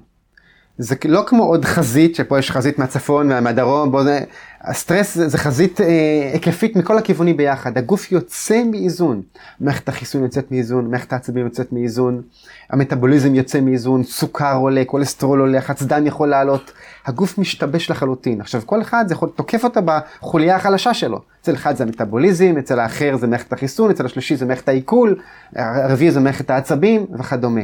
זה לא כמו עוד חזית, שפה יש חזית מהצפון ומהדרום, בוא זה, הסטרס זה, זה חזית אה, היקפית מכל הכיוונים ביחד, הגוף יוצא מאיזון, מערכת החיסון יוצאת מאיזון, מערכת העצבים יוצאת מאיזון, המטאבוליזם יוצא מאיזון, סוכר עולה, כולסטרול עולה, חצדן יכול לעלות, הגוף משתבש לחלוטין. עכשיו כל אחד זה יכול, תוקף אותה בחוליה החלשה שלו, אצל אחד זה המטאבוליזם, אצל האחר זה מערכת החיסון, אצל השלישי זה מערכת העיכול, הרביעי זה מערכת העצבים וכדומה.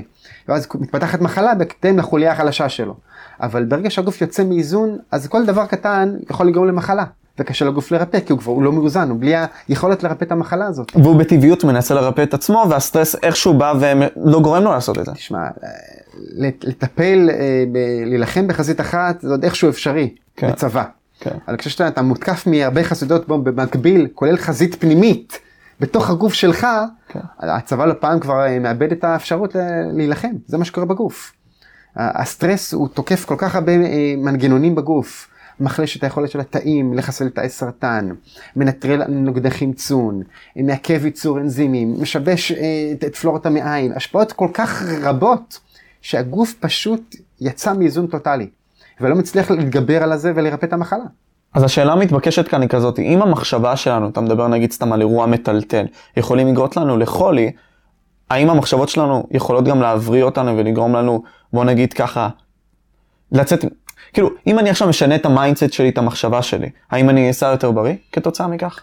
ואז מתפתחת מחלה בהתאם לחוליה החלשה שלו. אבל ברגע שהגוף יוצא מאיזון, אז כל דבר קטן יכול לגרום למחלה. וקשה לגוף לרפא, כי הוא כבר הוא לא מאוזן, הוא בלי היכולת לרפא את המחלה הזאת. והוא בטבעיות מנסה לרפא את עצמו, והסטרס איכשהו בא ולא גורם לו לעשות את זה. תשמע, לטפל, אה, להילחם בחזית אחת, זה עוד איכשהו אפשרי, כן. בצבא. כן. אבל כשאתה מותקף מהרבה חסידות במקביל, כולל חזית פנימית, בתוך הגוף שלך, כן. הצבא לא פעם כבר אה, מאבד את האפשרות להילחם, זה מה שקורה בגוף. הסטרס הוא תוקף כל כך הרבה אה, מנגנונים בגוף. מחלש את היכולת של התאים לחסל תאי סרטן, מנטרל נוגדי חמצון, מעכב ייצור אנזימים, משבש אה, את פלורת המעיים, השפעות כל כך רבות שהגוף פשוט יצא מאיזון טוטאלי, ולא מצליח להתגבר על זה ולרפא את המחלה. אז השאלה המתבקשת כאן היא כזאת, אם המחשבה שלנו, אתה מדבר נגיד סתם על אירוע מטלטל, יכולים לגרום לנו לחולי, האם המחשבות שלנו יכולות גם להבריא אותנו ולגרום לנו, בוא נגיד ככה, לצאת, כאילו, אם אני עכשיו משנה את ה mindset שלי, את המחשבה שלי, האם אני איעשה יותר בריא כתוצאה מכך?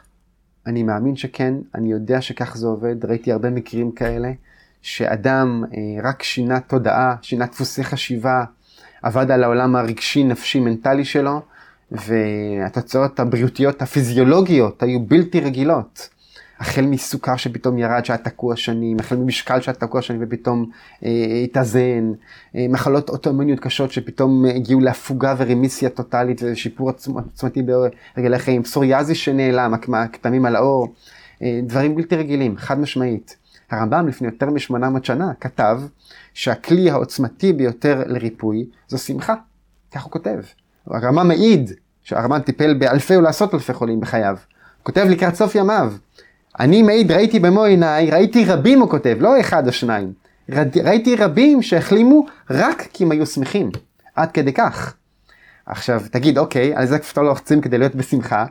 אני מאמין שכן, אני יודע שכך זה עובד, ראיתי הרבה מקרים כאלה, שאדם אה, רק שינה תודעה, שינה דפוסי חשיבה, עבד על העולם הרגשי, נפשי, מנטלי שלו, והתוצאות הבריאותיות הפיזיולוגיות היו בלתי רגילות. החל מסוכר שפתאום ירד שהיה תקוע שנים, החל ממשקל שהיה תקוע שנים ופתאום אה, התאזן, אה, מחלות אוטואימוניות קשות שפתאום הגיעו להפוגה ורמיסיה טוטאלית ושיפור עצמתי ברגלי חיים, פסוריאזי שנעלם, הכתמים על האור, אה, דברים בלתי רגילים, חד משמעית. הרמב"ם לפני יותר מ-800 שנה כתב שהכלי העוצמתי ביותר לריפוי זו שמחה, כך הוא כותב. הרמב"ם מעיד שהרמב"ם טיפל באלפי או לעשות אלפי חולים בחייו. הוא כותב לקראת סוף ימיו, אני מעיד, ראיתי במו עיניי, ראיתי רבים, הוא כותב, לא אחד או שניים. ראיתי רבים שהחלימו רק כי הם היו שמחים. עד כדי כך. עכשיו, תגיד, אוקיי, על זה כפתור לוחצים כדי להיות בשמחה,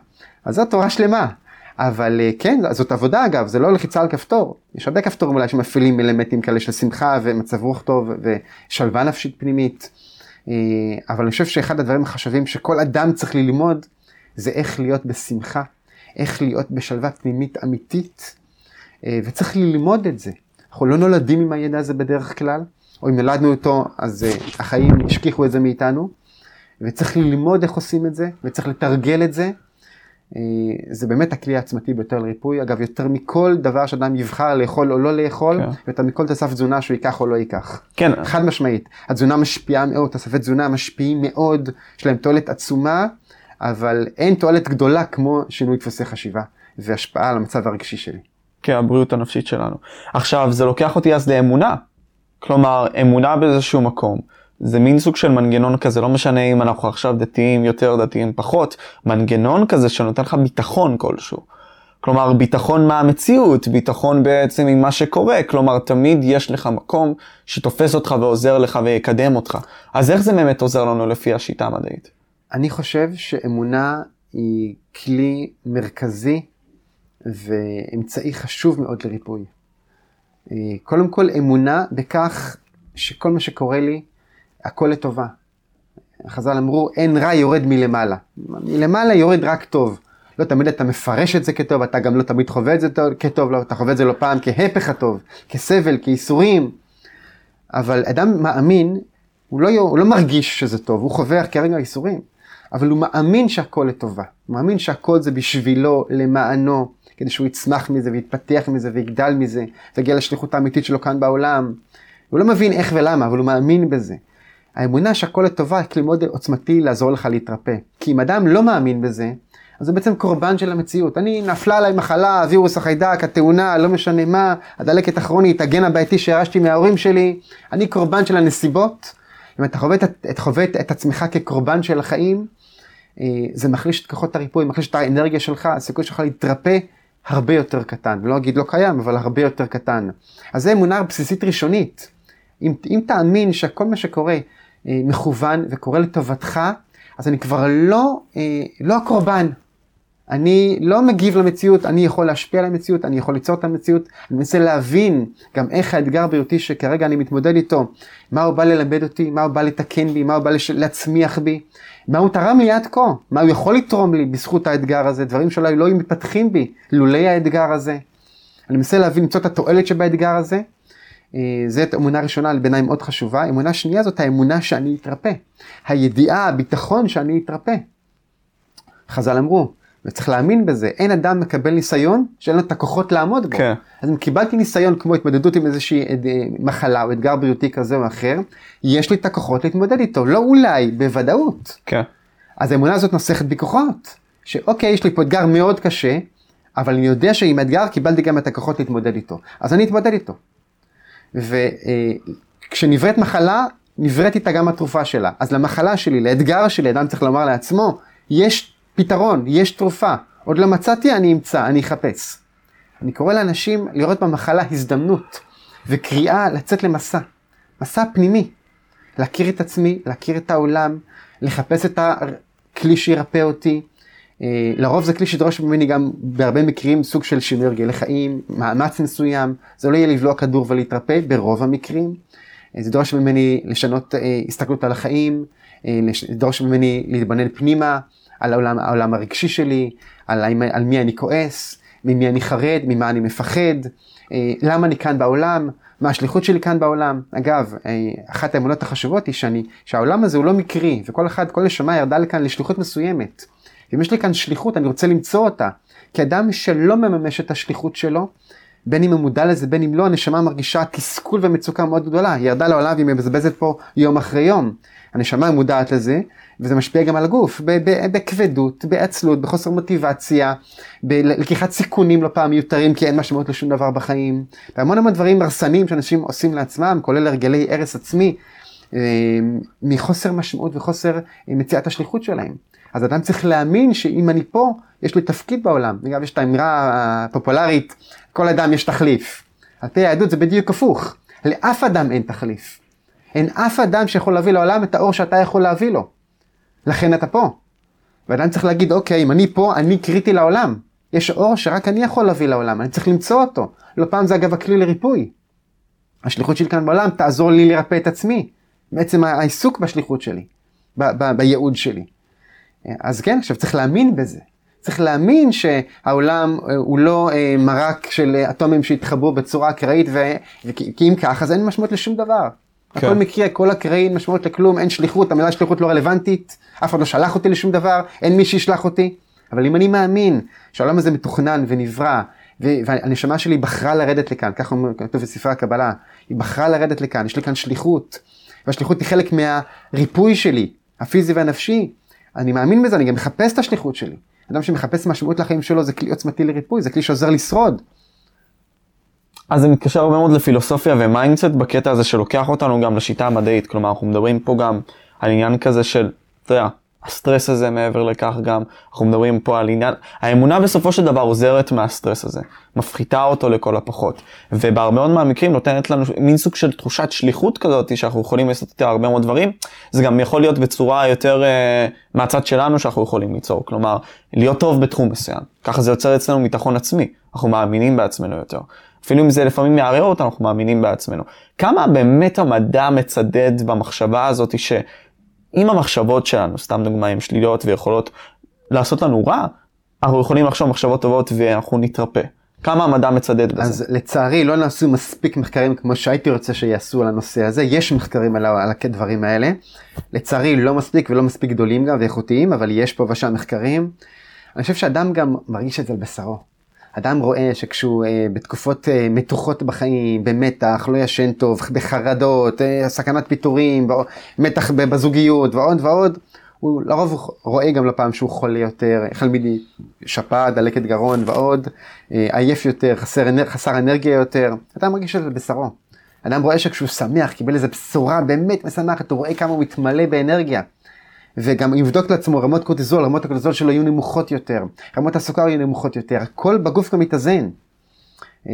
אז זו תורה שלמה. אבל אה, כן, זאת עבודה אגב, זה לא לחיצה על כפתור. יש הרבה כפתורים אולי שמפעילים אלמנטים כאלה של שמחה ומצב רוח טוב ושלווה נפשית פנימית. אה, אבל אני חושב שאחד הדברים החשובים שכל אדם צריך ללמוד, זה איך להיות בשמחה איך להיות בשלווה פנימית אמיתית, אה, וצריך ללמוד את זה. אנחנו לא נולדים עם הידע הזה בדרך כלל, או אם נולדנו אותו, אז אה, החיים השכיחו את זה מאיתנו, וצריך ללמוד איך עושים את זה, וצריך לתרגל את זה. אה, זה באמת הכלי העצמתי ביותר לריפוי, אגב, יותר מכל דבר שאדם יבחר לאכול או לא לאכול, כן. ויותר מכל תוסף תזונה שהוא ייקח או לא ייקח. כן. חד משמעית. התזונה משפיעה מאוד, תוספי תזונה משפיעים מאוד, יש להם תועלת עצומה, אבל אין תועלת גדולה כמו שינוי דפוסי חשיבה והשפעה על המצב הרגשי שלי. כן, הבריאות הנפשית שלנו. עכשיו, זה לוקח אותי אז לאמונה. כלומר, אמונה באיזשהו מקום. זה מין סוג של מנגנון כזה, לא משנה אם אנחנו עכשיו דתיים יותר, דתיים פחות, מנגנון כזה שנותן לך ביטחון כלשהו. כלומר, ביטחון מהמציאות, ביטחון בעצם ממה שקורה, כלומר, תמיד יש לך מקום שתופס אותך ועוזר לך ויקדם אותך. אז איך זה באמת עוזר לנו לפי השיטה המדעית? אני חושב שאמונה היא כלי מרכזי ואמצעי חשוב מאוד לריפוי. אה, קודם כל אמונה בכך שכל מה שקורה לי הכל לטובה. חז"ל אמרו, אין רע יורד מלמעלה. מלמעלה יורד רק טוב. לא תמיד אתה מפרש את זה כטוב, אתה גם לא תמיד חווה את זה כטוב, לא, אתה חווה את זה לא פעם כהפך הטוב, כסבל, כייסורים. אבל אדם מאמין, הוא לא, הוא לא מרגיש שזה טוב, הוא חווה כרגע ייסורים, אבל הוא מאמין שהכל לטובה. הוא מאמין שהכל זה בשבילו, למענו, כדי שהוא יצמח מזה ויתפתח מזה ויגדל מזה, ויגיע לשליחות האמיתית שלו כאן בעולם. הוא לא מבין איך ולמה, אבל הוא מאמין בזה. האמונה שהכל לטובה, כלי מאוד עוצמתי לעזור לך להתרפא. כי אם אדם לא מאמין בזה, אז זה בעצם קורבן של המציאות. אני, נפלה עליי מחלה, הווירוס החיידק, התאונה, לא משנה מה, הדלקת הכרונית, הגן הבעייתי שירשתי מההורים שלי, אני קורבן של הנסיבות. אם אתה חווה את, את, חווה את עצמך כקורבן של החיים, אה, זה מחליש את כוחות הריפוי, מחליש את האנרגיה שלך, הסיכוי שלך להתרפא הרבה יותר קטן. ולא אגיד לא קיים, אבל הרבה יותר קטן. אז זו אמונה בסיסית ראשונית. אם, אם תאמין שכל מה שקורה מכוון וקורה לטובתך, אז אני כבר לא, אה, לא הקורבן. אני לא מגיב למציאות, אני יכול להשפיע על המציאות, אני יכול ליצור את המציאות, אני מנסה להבין גם איך האתגר בריאותי שכרגע אני מתמודד איתו, מה הוא בא ללמד אותי, מה הוא בא לתקן בי, מה הוא בא לש... להצמיח בי, מה הוא תרם לי עד כה, מה הוא יכול לתרום לי בזכות האתגר הזה, דברים שאולי לא היו מתפתחים בי לולי האתגר הזה. אני מנסה להבין, למצוא את התועלת שבאתגר הזה. אה, זאת אמונה ראשונה בעיניי מאוד חשובה. אמונה שנייה זאת האמונה שאני אתרפא. הידיעה, הביטחון שאני אתרפא. חז"ל אמרו, וצריך להאמין בזה, אין אדם מקבל ניסיון שאין לו את הכוחות לעמוד בו. כן. אז אם קיבלתי ניסיון כמו התמודדות עם איזושהי אה, מחלה או אתגר בריאותי כזה או אחר, יש לי את הכוחות להתמודד איתו, לא אולי, בוודאות. כן. אז האמונה הזאת נוסחת בי כוחות, שאוקיי, יש לי פה אתגר מאוד קשה, אבל אני יודע שעם אתגר קיבלתי גם את הכוחות להתמודד איתו, אז אני אתמודד איתו. וכשנבראת אה, מחלה, נבראת איתה גם התרופה שלה. אז למחלה שלי, לאתגר שלי, אדם צריך לומר לעצמו, יש פתרון, יש תרופה. עוד לא מצאתי, אני אמצא, אני אחפש. אני קורא לאנשים לראות במחלה הזדמנות וקריאה לצאת למסע, מסע פנימי. להכיר את עצמי, להכיר את העולם, לחפש את הכלי שירפא אותי. אה, לרוב זה כלי שידרוש ממני גם בהרבה מקרים סוג של שינוי הרגלי חיים, מאמץ מסוים, זה לא יהיה לבלוע כדור ולהתרפא ברוב המקרים. אה, זה דורש ממני לשנות אה, הסתכלות על החיים, זה דורש ממני להתבונן פנימה, על העולם, העולם הרגשי שלי, על, על מי אני כועס, ממי אני חרד, ממה אני מפחד, למה אני כאן בעולם, מה השליחות שלי כאן בעולם. אגב, אחת האמונות החשובות היא שאני, שהעולם הזה הוא לא מקרי, וכל אחד, כל נשמה ירדה לכאן לשליחות מסוימת. אם יש לי כאן שליחות, אני רוצה למצוא אותה. כי אדם שלא מממש את השליחות שלו, בין אם הוא מודע לזה, בין אם לא, הנשמה מרגישה תסכול ומצוקה מאוד גדולה. היא ירדה לעולם והיא מבזבזת פה יום אחרי יום. הנשמה מודעת לזה, וזה משפיע גם על הגוף, בכבדות, בעצלות, בחוסר מוטיבציה, בלקיחת סיכונים לא פעם מיותרים כי אין משמעות לשום דבר בחיים, והמון המון דברים הרסניים שאנשים עושים לעצמם, כולל הרגלי הרס עצמי, אה, מחוסר משמעות וחוסר אה, מציאת השליחות שלהם. אז אדם צריך להאמין שאם אני פה, יש לי תפקיד בעולם. אגב, יש את האמרה הפופולרית, כל אדם יש תחליף. על פי היהדות זה בדיוק הפוך. לאף אדם אין תחליף. אין אף אדם שיכול להביא לעולם את האור שאתה יכול להביא לו. לכן אתה פה. ואדם צריך להגיד, אוקיי, אם אני פה, אני קריטי לעולם. יש אור שרק אני יכול להביא לעולם, אני צריך למצוא אותו. לא פעם זה אגב הכלי לריפוי. השליחות שלי כאן בעולם תעזור לי לרפא את עצמי. בעצם העיסוק בשליחות שלי, בייעוד שלי. אז כן, עכשיו צריך להאמין בזה. צריך להאמין שהעולם אה, הוא לא אה, מרק של אטומים שהתחברו בצורה אקראית, ו... כי אם כך, אז אין משמעות לשום דבר. כן. הכל מקרה, כל הקרעים, משמעות לכלום, אין שליחות, המילה שליחות לא רלוונטית, אף אחד לא שלח אותי לשום דבר, אין מי שישלח אותי. אבל אם אני מאמין שהעולם הזה מתוכנן ונברא, והנשמה שלי בחרה לרדת לכאן, ככה כתוב בספרי הקבלה, היא בחרה לרדת לכאן, יש לי כאן שליחות, והשליחות היא חלק מהריפוי שלי, הפיזי והנפשי, אני מאמין בזה, אני גם מחפש את השליחות שלי. אדם שמחפש משמעות לחיים שלו זה כלי עוצמתי לריפוי, זה כלי שעוזר לשרוד. אז זה מתקשר הרבה מאוד לפילוסופיה ו mindset בקטע הזה שלוקח אותנו גם לשיטה המדעית, כלומר אנחנו מדברים פה גם על עניין כזה של, אתה יודע, הסטרס הזה מעבר לכך גם, אנחנו מדברים פה על עניין, האמונה בסופו של דבר עוזרת מהסטרס הזה, מפחיתה אותו לכל הפחות, ובהרבה מאוד מהמקרים נותנת לנו מין סוג של תחושת שליחות כזאת, שאנחנו יכולים לעשות איתה הרבה מאוד דברים, זה גם יכול להיות בצורה יותר uh, מהצד שלנו שאנחנו יכולים ליצור, כלומר, להיות טוב בתחום מסוים, ככה זה יוצר אצלנו ביטחון עצמי, אנחנו מאמינים בעצמנו יותר. אפילו אם זה לפעמים מערער אותנו, אנחנו מאמינים בעצמנו. כמה באמת המדע מצדד במחשבה הזאת שאם המחשבות שלנו, סתם דוגמא, הן שליליות ויכולות לעשות לנו רע, אנחנו יכולים לחשוב מחשבות טובות ואנחנו נתרפא. כמה המדע מצדד בזה? אז לצערי לא נעשו מספיק מחקרים כמו שהייתי רוצה שיעשו על הנושא הזה, יש מחקרים על, על הדברים האלה. לצערי לא מספיק ולא מספיק גדולים גם ואיכותיים, אבל יש פה ושם מחקרים. אני חושב שאדם גם מרגיש את זה על בשרו. אדם רואה שכשהוא אה, בתקופות אה, מתוחות בחיים, במתח, לא ישן טוב, בחרדות, אה, סכנת פיטורים, מתח בזוגיות ועוד ועוד, הוא לרוב רואה גם לפעם שהוא חולה יותר, החל משפעת, דלקת גרון ועוד, אה, עייף יותר, חסר, חסר אנרגיה יותר, אתה מרגיש את זה בשרו. אדם רואה שכשהוא שמח, קיבל איזו בשורה באמת משמחת, הוא רואה כמה הוא מתמלא באנרגיה. וגם יבדוק לעצמו רמות קורטיזול, רמות הקורטיזול שלו יהיו נמוכות יותר, רמות הסוכר יהיו נמוכות יותר, הכל בגוף גם מתאזן. אה,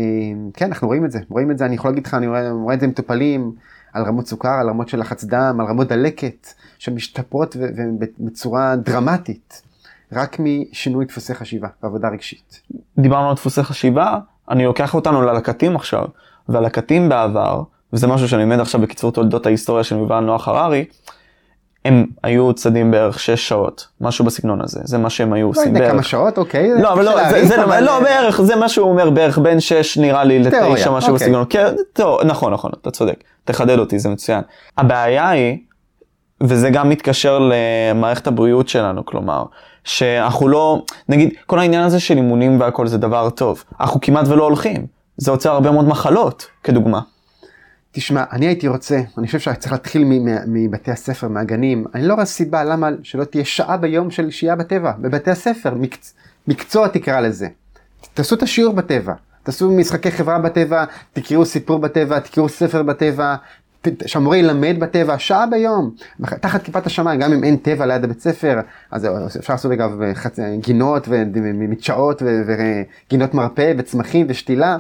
כן, אנחנו רואים את זה, רואים את זה, אני יכול להגיד לך, אני רואה, רואה את זה מטופלים, על רמות סוכר, על רמות של לחץ דם, על רמות דלקת, שמשתפרות בצורה דרמטית, רק משינוי דפוסי חשיבה ועבודה רגשית. דיברנו על דפוסי חשיבה, אני לוקח אותנו ללקטים עכשיו, והלקטים בעבר, וזה משהו שאני לומד עכשיו בקיצור תולדות ההיסטוריה של יובל נוח הררי, הם היו צדים בערך 6 שעות, משהו בסגנון הזה, זה מה שהם היו עושים בערך. לא כמה שעות, אוקיי. לא, אבל לא, זה, זה, אבל... לא, בערך, זה מה שהוא אומר, בערך בין 6 נראה לי ל-9, משהו אוקיי. בסגנון. כן, טוב, נכון, נכון, אתה צודק, תחדד אותי, זה מצוין. הבעיה היא, וזה גם מתקשר למערכת הבריאות שלנו, כלומר, שאנחנו לא, נגיד, כל העניין הזה של אימונים והכל זה דבר טוב, אנחנו כמעט ולא הולכים, זה יוצר הרבה מאוד מחלות, כדוגמה. תשמע, אני הייתי רוצה, אני חושב שצריך להתחיל מבתי הספר, מהגנים. אני לא רואה סיבה למה שלא תהיה שעה ביום של שהייה בטבע, בבתי הספר, מקצ... מקצוע תקרא לזה. תעשו את השיעור בטבע, תעשו משחקי חברה בטבע, תקראו סיפור בטבע, תקראו ספר בטבע, שהמורה ילמד בטבע, שעה ביום, תחת כיפת השמיים, גם אם אין טבע ליד הבית ספר, אז אפשר לעשות אגב גינות ומדשאות וגינות מרפא וצמחים ושתילה,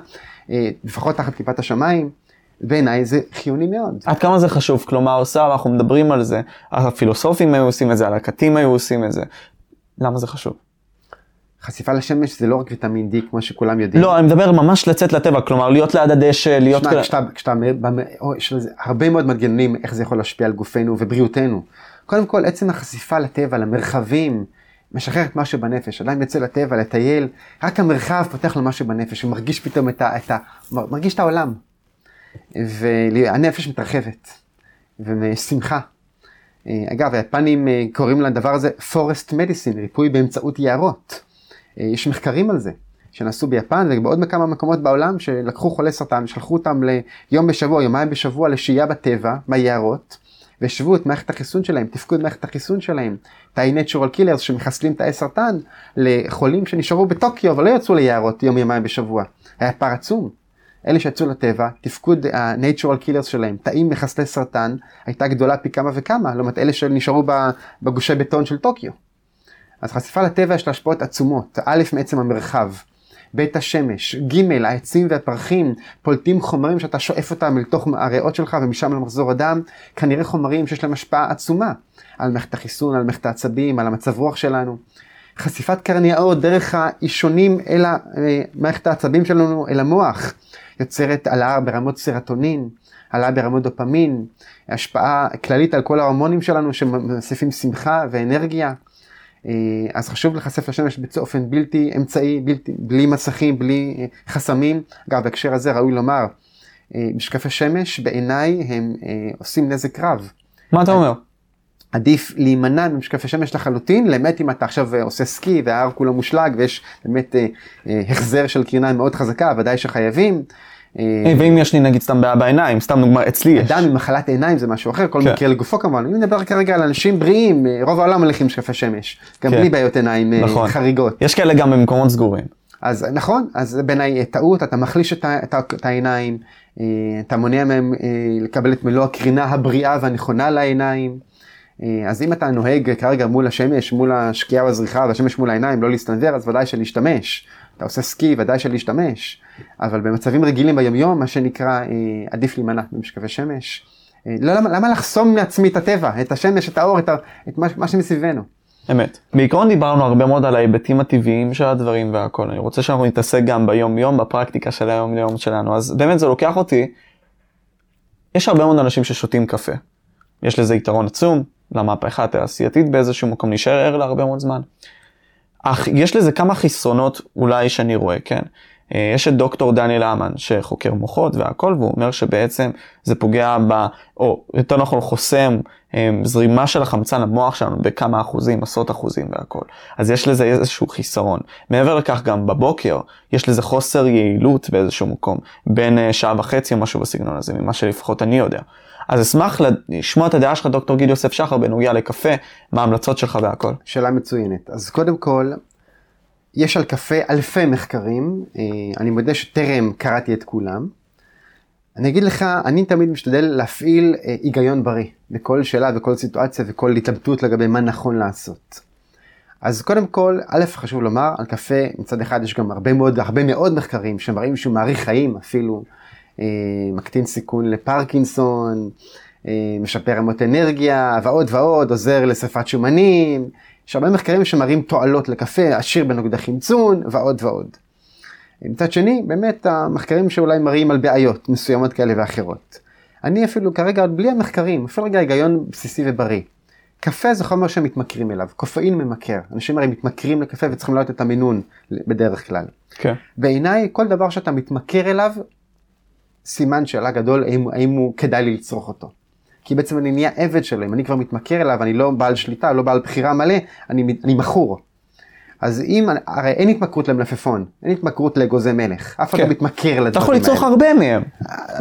אה, לפחות תחת כיפת השמיים. בעיניי זה חיוני מאוד. עד כמה זה חשוב? כלומר, סבא, אנחנו מדברים על זה, הפילוסופים היו עושים את זה, הלקטים היו עושים את זה. למה זה חשוב? חשיפה לשמש זה לא רק ויטמין D כמו שכולם יודעים. לא, אני מדבר ממש לצאת לטבע, כלומר להיות ליד הדשא, להיות... שמע, כשאתה, כשאתה, יש לזה הרבה מאוד מנגנונים איך זה יכול להשפיע על גופנו ובריאותנו. קודם כל, עצם החשיפה לטבע, למרחבים, משחרר את משהו בנפש. אדם יוצא לטבע, לטייל, רק המרחב פותח לו משהו בנפש, הוא מרגיש פתאום את ה... את ה מרגיש את העולם. והנפש מתרחבת, ושמחה. אה, אגב, היפנים אה, קוראים לדבר הזה forest medicine, ריפוי באמצעות יערות. אה, יש מחקרים על זה, שנעשו ביפן ובעוד כמה מקומות בעולם, שלקחו חולי סרטן, שלחו אותם ליום בשבוע, יומיים בשבוע לשהייה בטבע, ביערות, והשוו את מערכת החיסון שלהם, תפקוד מערכת החיסון שלהם, תאי natural killers שמחסלים תאי סרטן, לחולים שנשארו בטוקיו אבל לא יצאו ליערות יום יומיים בשבוע. היה פער עצום. אלה שיצאו לטבע, תפקוד ה-natural killers שלהם, תאים מחסלי סרטן, הייתה גדולה פי כמה וכמה, לעומת אלה שנשארו בגושי בטון של טוקיו. אז חשיפה לטבע יש לה השפעות עצומות, א' מעצם המרחב, ב' השמש, ג' העצים והפרחים פולטים חומרים שאתה שואף אותם אל תוך הריאות שלך ומשם למחזור הדם, כנראה חומרים שיש להם השפעה עצומה על מערכת החיסון, על מערכת העצבים, על המצב רוח שלנו. חשיפת קרני דרך האישונים אל אה, מערכת העצבים שלנו, אל המוח, יוצרת העלאה ברמות סרטונין, העלאה ברמות דופמין, השפעה כללית על כל ההורמונים שלנו שמוסיפים שמחה ואנרגיה. אה, אז חשוב לחשף לשמש באופן בלתי אמצעי, בלתי, בלי מסכים, בלי אה, חסמים. אגב, בהקשר הזה ראוי לומר, אה, משקפי שמש בעיניי הם עושים נזק רב. מה אתה אומר? עדיף להימנע ממשקפי שמש לחלוטין, למעט אם אתה עכשיו עושה סקי וההר כולו מושלג ויש באמת החזר של קרינה מאוד חזקה, ודאי שחייבים. אה, ואם יש לי נגיד סתם בעיה בעיניים, סתם דוגמה, אצלי יש. אדם עם מחלת עיניים זה משהו אחר, כל כן. מקרה לגופו כמובן. אני מדבר כרגע על אנשים בריאים, אה, רוב העולם הולכים משקפי שמש, גם כן. בלי בעיות עיניים אה, נכון. חריגות. יש כאלה גם במקומות סגורים. אז נכון, אז בעיניי טעות, אתה מחליש את, את, את העיניים, אתה מונע מהם לקבל את מלוא הקרינה הבריאה והנכונה לעיניים. אז אם אתה נוהג כרגע מול השמש, מול השקיעה והזריחה והשמש מול העיניים, לא להסתנוור, אז ודאי שלהשתמש. אתה עושה סקי, ודאי שלהשתמש, אבל במצבים רגילים ביומיום, מה שנקרא, אה, עדיף להימנע במשקפי שמש. אה, לא, למה, למה לחסום מעצמי את הטבע, את השמש, את האור, את, ה, את מה, מה שמסביבנו? אמת. בעיקרון דיברנו הרבה מאוד על ההיבטים הטבעיים של הדברים והכל. אני רוצה שאנחנו נתעסק גם ביום-יום, בפרקטיקה של היום-יום שלנו. אז באמת זה לוקח אותי, יש הרבה מאוד אנשים ששותים קפה. יש לזה יתרון עצום, למהפכה התעשייתית באיזשהו מקום, נשאר ער להרבה מאוד זמן. אך יש לזה כמה חסרונות אולי שאני רואה, כן? אה, יש את דוקטור דניאל אמן שחוקר מוחות והכל, והוא אומר שבעצם זה פוגע ב... או יותר נכון חוסם אה, זרימה של החמצן למוח שלנו בכמה אחוזים, עשרות אחוזים והכל. אז יש לזה איזשהו חיסרון. מעבר לכך גם בבוקר יש לזה חוסר יעילות באיזשהו מקום, בין אה, שעה וחצי או משהו בסגנון הזה, ממה שלפחות אני יודע. אז אשמח לשמוע את הדעה שלך, דוקטור גיל יוסף שחר, בנוגע לקפה, מה ההמלצות שלך והכל. שאלה מצוינת. אז קודם כל, יש על קפה אלפי מחקרים, אה, אני מודה שטרם קראתי את כולם. אני אגיד לך, אני תמיד משתדל להפעיל אה, היגיון בריא בכל שאלה וכל סיטואציה וכל התלבטות לגבי מה נכון לעשות. אז קודם כל, א', חשוב לומר, על קפה מצד אחד יש גם הרבה מאוד, הרבה מאוד מחקרים שמראים שהוא מאריך חיים אפילו, אה, מקטין סיכון לפרקינסון, משפר רמות אנרגיה ועוד ועוד, עוזר לשרפת שומנים, יש הרבה מחקרים שמראים תועלות לקפה, עשיר בנוגדי חמצון ועוד ועוד. מצד שני, באמת המחקרים שאולי מראים על בעיות מסוימות כאלה ואחרות. אני אפילו כרגע עוד בלי המחקרים, אפילו רגע היגיון בסיסי ובריא. קפה זה חומר שמתמכרים אליו, קופאין ממכר. אנשים הרי מתמכרים לקפה וצריכים להעלות את המינון בדרך כלל. כן. בעיניי, כל דבר שאתה מתמכר אליו, סימן שאלה גדול האם, האם הוא כדאי לי לצרוך אותו. כי בעצם אני נהיה עבד שלו, אם אני כבר מתמכר אליו, אני לא בעל שליטה, לא בעל בחירה מלא, אני, אני מכור. אז אם, הרי אין התמכרות למלפפון, אין התמכרות לאגוזי מלך, אף אחד כן. לא מתמכר לדברים האלה. אתה יכול לצרוך הרבה מהם,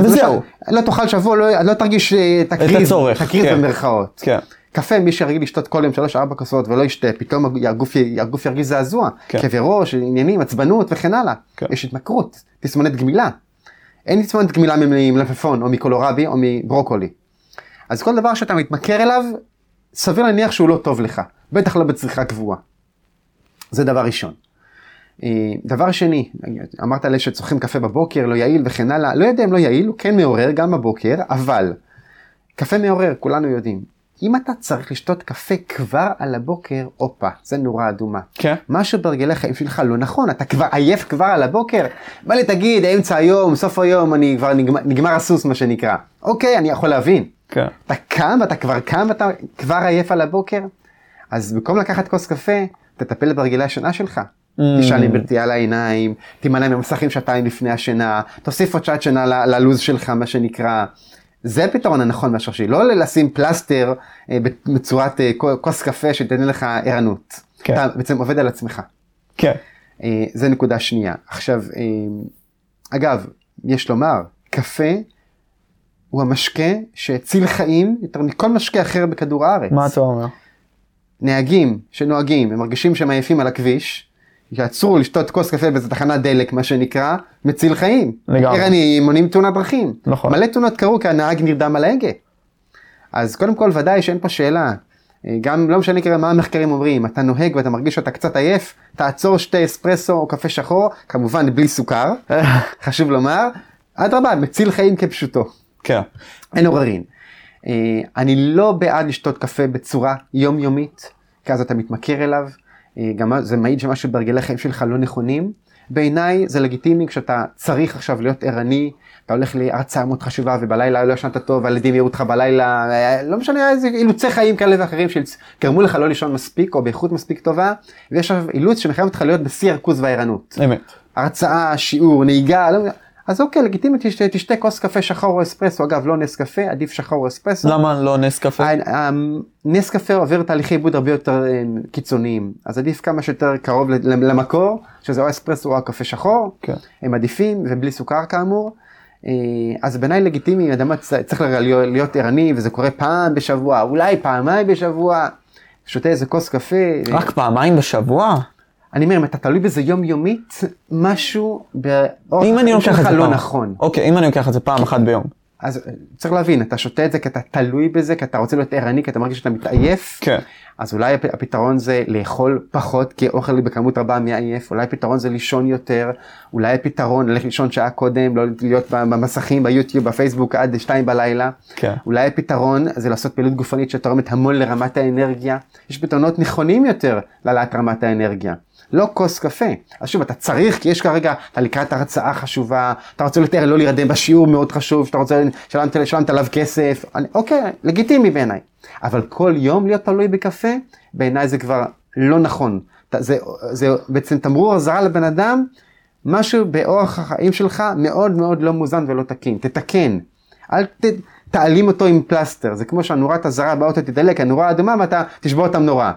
וזהו. לא תאכל שבוע, לא, לא תרגיש אה, תקריב, הצורך, תקריב כן. במרכאות. כן. קפה, מי שרגיל לשתות כל יום שלוש ארבע כוסות ולא ישתה, פתאום הגוף, הגוף ירגיש זעזוע, כן. כאבי ראש, עניינים, עצבנות וכן הלאה. כן. יש התמכרות, תסמונת גמילה. אין תסמונת גמילה ממלפפון או מקולורבי או מברוקולי. אז כל דבר שאתה מתמכר אליו, סביר להניח שהוא לא טוב לך, בטח לא בצריכה קבועה. זה דבר ראשון. אה, דבר שני, אמרת לי שצורכים קפה בבוקר, לא יעיל וכן הלאה, לא יודע אם לא יעיל, הוא כן מעורר גם בבוקר, אבל קפה מעורר, כולנו יודעים. אם אתה צריך לשתות קפה כבר על הבוקר, הופה, זה נורה אדומה. כן. משהו בהרגלי החיים שלך לא נכון, אתה כבר עייף כבר על הבוקר. בא לי תגיד, אמצע היום, סוף היום, אני כבר נגמר, נגמר הסוס מה שנקרא. אוקיי, אני יכול להבין. כן. אתה קם ואתה כבר קם ואתה כבר עייף על הבוקר? אז במקום לקחת כוס קפה, תטפל בהרגלי השינה שלך. Mm. תשאל עם ברטייה על העיניים, תימנע ממסכים שעתיים לפני השינה, תוסיף עוד שעת שינה ללוז שלך, מה שנקרא. זה הפתרון הנכון מהשורשי, לא לשים פלסטר אה, בצורת אה, כוס קפה שתיתן לך ערנות. כן. אתה בעצם עובד על עצמך. כן. אה, זה נקודה שנייה. עכשיו, אה, אגב, יש לומר, קפה הוא המשקה שהציל חיים יותר מכל משקה אחר בכדור הארץ. מה אתה אומר? נהגים שנוהגים ומרגישים שהם עייפים על הכביש, יעצרו לשתות כוס קפה באיזה תחנת דלק, מה שנקרא, מציל חיים. לגמרי. ערניים, מונעים תאונת דרכים. נכון. מלא תאונות קרו כי הנהג נרדם על ההגה. אז קודם כל ודאי שאין פה שאלה. אה, גם לא משנה כרגע מה המחקרים אומרים, אתה נוהג ואתה מרגיש שאתה קצת עייף, תעצור שתי אספרסו או קפה שחור, כמובן בלי סוכר, חשוב לומר, אדרבה, מציל חיים כפשוטו, כן. אין עוררין. אה, אני לא בעד לשתות קפה בצורה יומיומית, כי אז אתה מתמכר אליו, אה, גם זה מעיד שמשהו בהרגלי החיים שלך לא נכונים. בעיניי זה לגיטימי כשאתה צריך עכשיו להיות ערני, אתה הולך להרצאה מאוד חשובה ובלילה לא ישנת טוב, הילדים יראו אותך בלילה, אה, לא משנה איזה אילוצי חיים כאלה ואחרים שגרמו לך לא לישון מספיק או באיכות מספיק טובה, ויש עכשיו אילוץ שמחייב אותך להיות בשיא הריכוז והערנות. אמת. הרצאה, שיעור, נהיגה, לא, אז אוקיי, לגיטימי, תשתה, תשתה כוס קפה שחור או אספרסו, אגב לא נס קפה, עדיף שחור או אספרסו. למה לא נס קפה? ה- ה- נס קפה עובר תהליכי עיבוד הרבה יותר אה, קיצוניים, אז עדיף כמה שיותר קרוב למקור, שזה או אספרסו או הקפה שחור, כן. הם עדיפים ובלי סוכר כאמור. אה, אז בעיניי לגיטימי, אדם צריך להיות, להיות ערני וזה קורה פעם בשבוע, אולי פעמיים בשבוע, שותה איזה כוס קפה. רק פעמיים בשבוע? אני אומר, אם אתה תלוי בזה יומיומית, משהו באורח אם אני החיים שלך לא פעם. נכון. אוקיי, אם אני לוקח את זה פעם אחת ביום. אז אה, צריך להבין, אתה שותה את זה כי אתה תלוי בזה, כי אתה רוצה להיות ערני, כי אתה מרגיש שאתה מתעייף. כן. אז אולי הפ- הפתרון זה לאכול פחות, כי אוכל בכמות רבה מעייף, אולי הפתרון זה לישון יותר, אולי הפתרון ללכת לישון שעה קודם, לא להיות במסכים, ביוטיוב, בפייסבוק עד שתיים בלילה. כן. אולי הפתרון זה לעשות פעילות גופנית שתורמת המון לרמת האנרגיה. יש פתרונות נכונים יותר להעלאת רמת האנרגיה. לא כוס קפה. אז שוב, אתה צריך, כי יש כרגע, אתה לקראת הרצאה חשובה, אתה רוצה יותר לא להירדם בשיעור מאוד חשוב, שאתה רוצה, שילמת, שילמת עליו כסף, אני, אוקיי, לגיטימי בעיניי. אבל כל יום להיות תלוי בקפה, בעיניי זה כבר לא נכון. זה, זה בעצם תמרור אזהרה לבן אדם, משהו באורח החיים שלך מאוד מאוד לא מאוזן ולא תקין. תתקן. אל ת, תעלים אותו עם פלסטר. זה כמו שהנורת אזהרה באוטו תדלק, הנורה האדומה ואתה תשבור אותם נורא.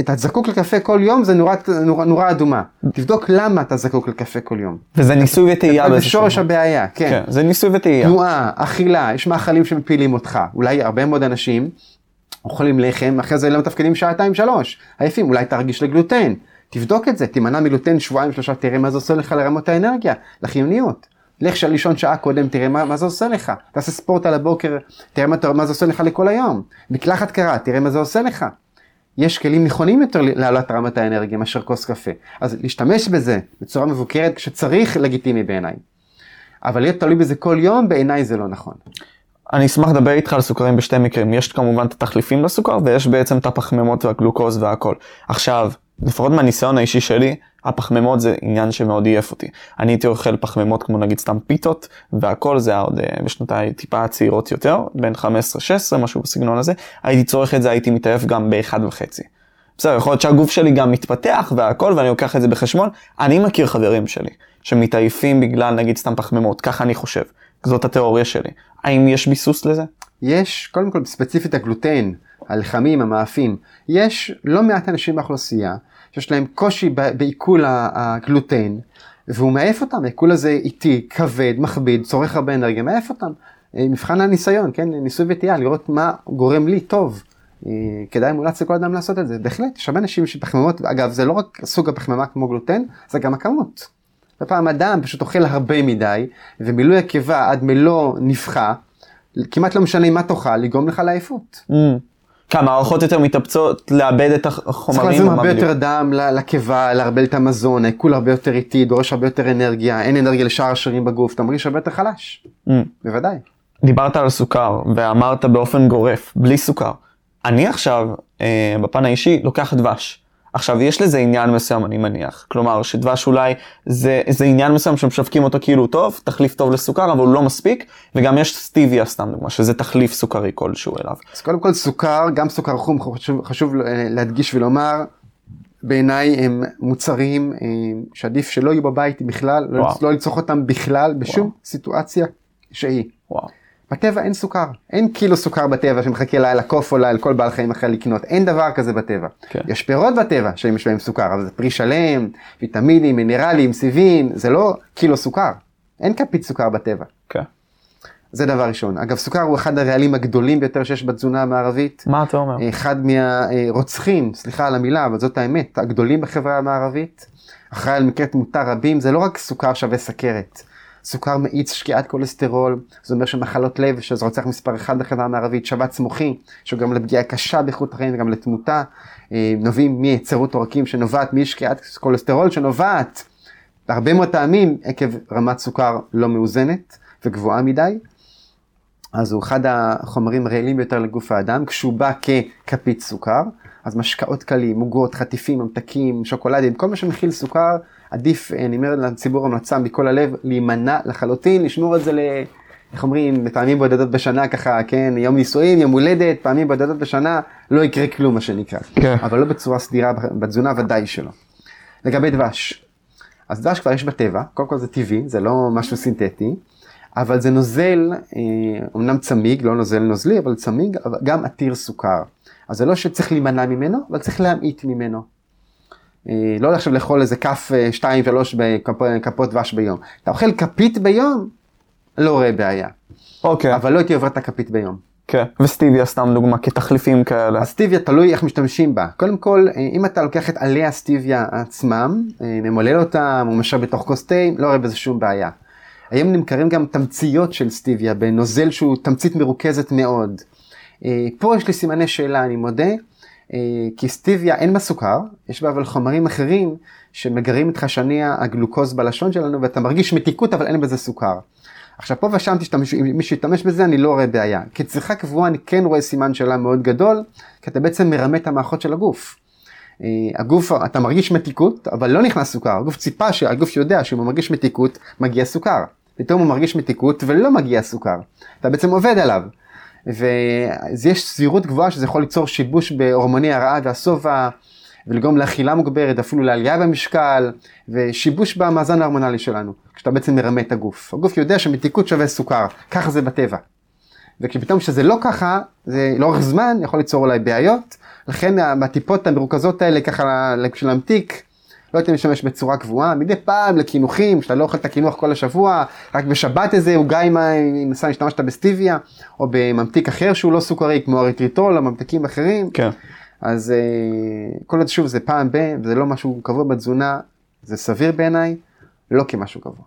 אתה זקוק לקפה כל יום זה נורת, נורה, נורה אדומה. תבדוק למה אתה זקוק לקפה כל יום. וזה ניסוי וטעייה זה שורש. הבעיה, כן. כן, זה ניסוי וטעייה. תנועה, אכילה, יש מאכלים שמפילים אותך. אולי הרבה מאוד אנשים אוכלים לחם, אחרי זה לא מתפקדים שעתיים שלוש. עייפים, אולי תרגיש לגלוטן. תבדוק את זה, תימנע מגלוטן שבועיים שלושה, תראה מה זה עושה לך לרמות האנרגיה, לחיוניות. לך לישון שעה קודם, תראה מה, מה זה עושה לך. תעשה ספורט על הבוקר, תראה מה, מה זה עושה לך לכל היום. מקלחת קרה, תראה מה זה עושה לך. יש כלים נכונים יותר להעלאת רמת האנרגיה מאשר כוס קפה. אז להשתמש בזה בצורה מבוקרת כשצריך לגיטימי בעיניי. אבל להיות תלוי בזה כל יום, בעיניי זה לא נכון. אני אשמח לדבר איתך על סוכרים בשתי מקרים. יש כמובן את התחליפים לסוכר, ויש בעצם את הפחמימות והגלוקוז והכל. עכשיו, לפחות מהניסיון האישי שלי, הפחמימות זה עניין שמאוד עייף אותי. אני הייתי אוכל פחמימות כמו נגיד סתם פיתות, והכל זה היה עוד אה, בשנותיי טיפה צעירות יותר, בין 15-16, משהו בסגנון הזה. הייתי צורך את זה, הייתי מתעייף גם באחד וחצי. בסדר, יכול להיות שהגוף שלי גם מתפתח והכל, ואני לוקח את זה בחשבון. אני מכיר חברים שלי שמתעייפים בגלל נגיד סתם פחמימות, ככה אני חושב. זאת התיאוריה שלי. האם יש ביסוס לזה? יש, קודם כל, ספציפית הגלוטן, הלחמים, המאפים, יש לא מעט אנשים באוכלוסייה שיש להם קושי בעיכול הגלוטן, והוא מעייף אותם, העיכול הזה איטי, כבד, מכביד, צורך הרבה אנרגיה, מעייף אותם. אה, מבחן הניסיון, כן, ניסוי וטעייה, לראות מה גורם לי טוב. אה, כדאי מומלץ לכל אדם לעשות את זה, בהחלט, יש הרבה אנשים שפחמימות, אגב, זה לא רק סוג הפחמימה כמו גלוטן, זה גם הכמות. בפעם אדם פשוט אוכל הרבה מדי, ומילוי הקיבה עד מלוא נפחה, כמעט לא משנה מה תאכל, יגרום לך לעייפות. Mm. כמה הערכות יותר מתאפצות לאבד את צריך החומרים? להזרים או מה הרבה? יותר דם לקיבה, לערבל את המזון, העיכול הרבה יותר איטי, דורש הרבה יותר אנרגיה, אין אנרגיה לשאר השרירים בגוף, אתה מרגיש הרבה יותר חלש, Mm. בוודאי. דיברת על סוכר ואמרת באופן גורף, בלי סוכר. אני עכשיו, אה, בפן האישי, לוקח דבש. עכשיו, יש לזה עניין מסוים, אני מניח. כלומר, שדבש אולי זה, זה עניין מסוים שמשווקים אותו כאילו טוב, תחליף טוב לסוכר, אבל הוא לא מספיק, וגם יש סטיביה, סתם דוגמה, שזה תחליף סוכרי כלשהו אליו. אז קודם כל סוכר, גם סוכר חום, חשוב, חשוב אה, להדגיש ולומר, בעיניי הם מוצרים אה, שעדיף שלא יהיו בבית בכלל, לא, וואו. לא לצרוך אותם בכלל, בשום וואו. סיטואציה שהיא. וואו. בטבע אין סוכר, אין קילו סוכר בטבע שמחכה לקוף או לכל בעל חיים אחר לקנות, אין דבר כזה בטבע. כן. יש פירות בטבע שיש בהם סוכר, אבל זה פרי שלם, ויטמינים, מינרלים, סיבים, זה לא קילו סוכר, אין כפית סוכר בטבע. כן. זה דבר ראשון. אגב, סוכר הוא אחד הרעלים הגדולים ביותר שיש בתזונה המערבית. מה אתה אומר? אחד מהרוצחים, סליחה על המילה, אבל זאת האמת, הגדולים בחברה המערבית. אחראי על מקרי תמותה רבים, זה לא רק סוכר שווה סכרת. סוכר מאיץ שקיעת כולסטרול, זה אומר שמחלות לב, שזה רוצח מספר אחד בחברה המערבית, שבץ מוחי, שהוא גם לפגיעה קשה באיכות החיים וגם לתמותה, אה, נובעים מהיצרות עורקים שנובעת משקיעת כולסטרול, שנובעת בהרבה מאוד טעמים עקב רמת סוכר לא מאוזנת וגבוהה מדי. אז הוא אחד החומרים הרעילים ביותר לגוף האדם, כשהוא בא ככפית סוכר, אז משקאות קלים, עוגות, חטיפים, ממתקים, שוקולדים, כל מה שמכיל סוכר, עדיף, אני אומר לציבור המלצה מכל הלב, להימנע לחלוטין, לשמור את זה ל... איך אומרים, בפעמים בודדות בשנה ככה, כן, יום נישואים, יום הולדת, פעמים בודדות בשנה, לא יקרה כלום מה שנקרא. כן. אבל לא בצורה סדירה בתזונה ודאי שלא. לגבי דבש, אז דבש כבר יש בטבע, קודם כל זה טבעי, זה לא משהו סינתטי, אבל זה נוזל, אה, אומנם צמיג, לא נוזל נוזלי, אבל צמיג, אבל גם עתיר סוכר. אז זה לא שצריך להימנע ממנו, אבל צריך להמעיט ממנו. אה, לא עכשיו לאכול איזה כף, אה, שתיים, שלוש בכפ- כפות דבש ביום. אתה אוכל כפית ביום, לא רואה בעיה. אוקיי. אבל לא הייתי עובר את הכפית ביום. כן. וסטיביה, סתם דוגמה, כתחליפים כאלה. הסטיביה תלוי איך משתמשים בה. קודם כל, אה, אם אתה לוקח את עלי הסטיביה עצמם, אה, ממולל אותם, או משאיר בתוך כוס תה, לא רואה בזה שום בעיה. היום נמכרים גם תמציות של סטיביה בנוזל שהוא תמצית מרוכזת מאוד. אה, פה יש לי סימני שאלה, אני מודה, אה, כי סטיביה אין בה סוכר, יש בה אבל חומרים אחרים שמגרים את חשני הגלוקוז בלשון שלנו ואתה מרגיש מתיקות אבל אין בזה סוכר. עכשיו פה ושם תשתמש, אם מישהו ישתמש בזה אני לא רואה בעיה. כצריכה קבועה אני כן רואה סימן שאלה מאוד גדול, כי אתה בעצם מרמה את המערכות של הגוף. אה, הגוף, אתה מרגיש מתיקות, אבל לא נכנס סוכר. הגוף ציפה, הגוף יודע שאם הוא מרגיש מתיקות, מגיע סוכר. פתאום הוא מרגיש מתיקות ולא מגיע סוכר. אתה בעצם עובד עליו. ויש סבירות גבוהה שזה יכול ליצור שיבוש בהורמוני הרעה והשובע, ולגרום לאכילה מוגברת, אפילו לעלייה במשקל, ושיבוש במאזן ההורמונלי שלנו, כשאתה בעצם מרמה את הגוף. הגוף יודע שמתיקות שווה סוכר, ככה זה בטבע. וכשפתאום שזה לא ככה, זה לאורך זמן יכול ליצור אולי בעיות, לכן הטיפות המרוכזות האלה ככה בשביל להמתיק, לא הייתי משתמש בצורה קבועה, מדי פעם לקינוחים, שאתה לא אוכל את הקינוח כל השבוע, רק בשבת איזה עוגה עם אם השתמשת בסטיביה, או בממתיק אחר שהוא לא סוכרי, כמו אריטריטול או ממתיקים אחרים. כן. אז uh, כל עוד שוב זה פעם ב, וזה לא משהו קבוע בתזונה, זה סביר בעיניי, לא כמשהו קבוע.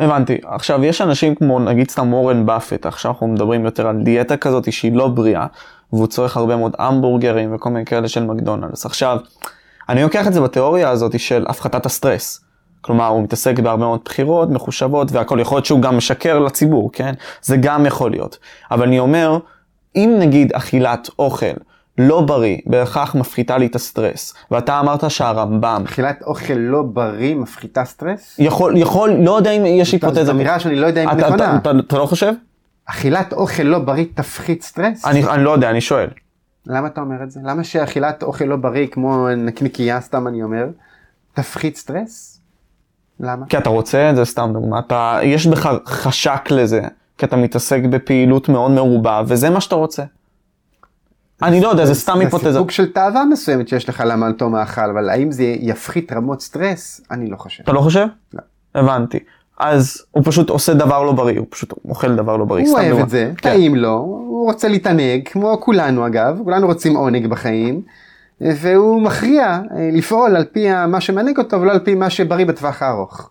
הבנתי. עכשיו, יש אנשים כמו נגיד סתם אורן באפט, עכשיו אנחנו מדברים יותר על דיאטה כזאת שהיא לא בריאה, והוא צורך הרבה מאוד המבורגרים וכל מיני כאלה של מקדונלדס. עכשיו, אני לוקח את זה בתיאוריה הזאת של הפחתת הסטרס. כלומר, הוא מתעסק בהרבה מאוד בחירות, מחושבות, והכל יכול להיות שהוא גם משקר לציבור, כן? זה גם יכול להיות. אבל אני אומר, אם נגיד אכילת אוכל לא בריא, בהכרח מפחיתה לי את הסטרס, ואתה אמרת שהרמב"ם... אכילת אוכל לא בריא מפחיתה סטרס? יכול, יכול, לא יודע אם יש היפותזה. זו אמירה שאני לא יודע אם היא נכונה. אתה, אתה, אתה לא חושב? אכילת אוכל לא בריא תפחית סטרס? אני, אני לא יודע, אני שואל. למה אתה אומר את זה? למה שאכילת אוכל לא בריא, כמו נקניקייה, סתם אני אומר, תפחית סטרס? למה? כי אתה רוצה את זה, סתם דוגמא, אתה, יש בך חשק לזה, כי אתה מתעסק בפעילות מאוד מרובה, וזה מה שאתה רוצה. אני לא יודע, זה סתם היפותזה. זה סיפוק של תאווה מסוימת שיש לך למה על תום האכל, אבל האם זה יפחית רמות סטרס? אני לא חושב. אתה לא חושב? לא. הבנתי. אז הוא פשוט עושה דבר לא בריא, הוא פשוט אוכל דבר לא בריא. הוא אוהב את זה, כן. טעים לו, הוא רוצה להתענג, כמו כולנו אגב, כולנו רוצים עונג בחיים, והוא מכריע אה, לפעול על פי מה שמענג אותו ולא על פי מה שבריא בטווח הארוך.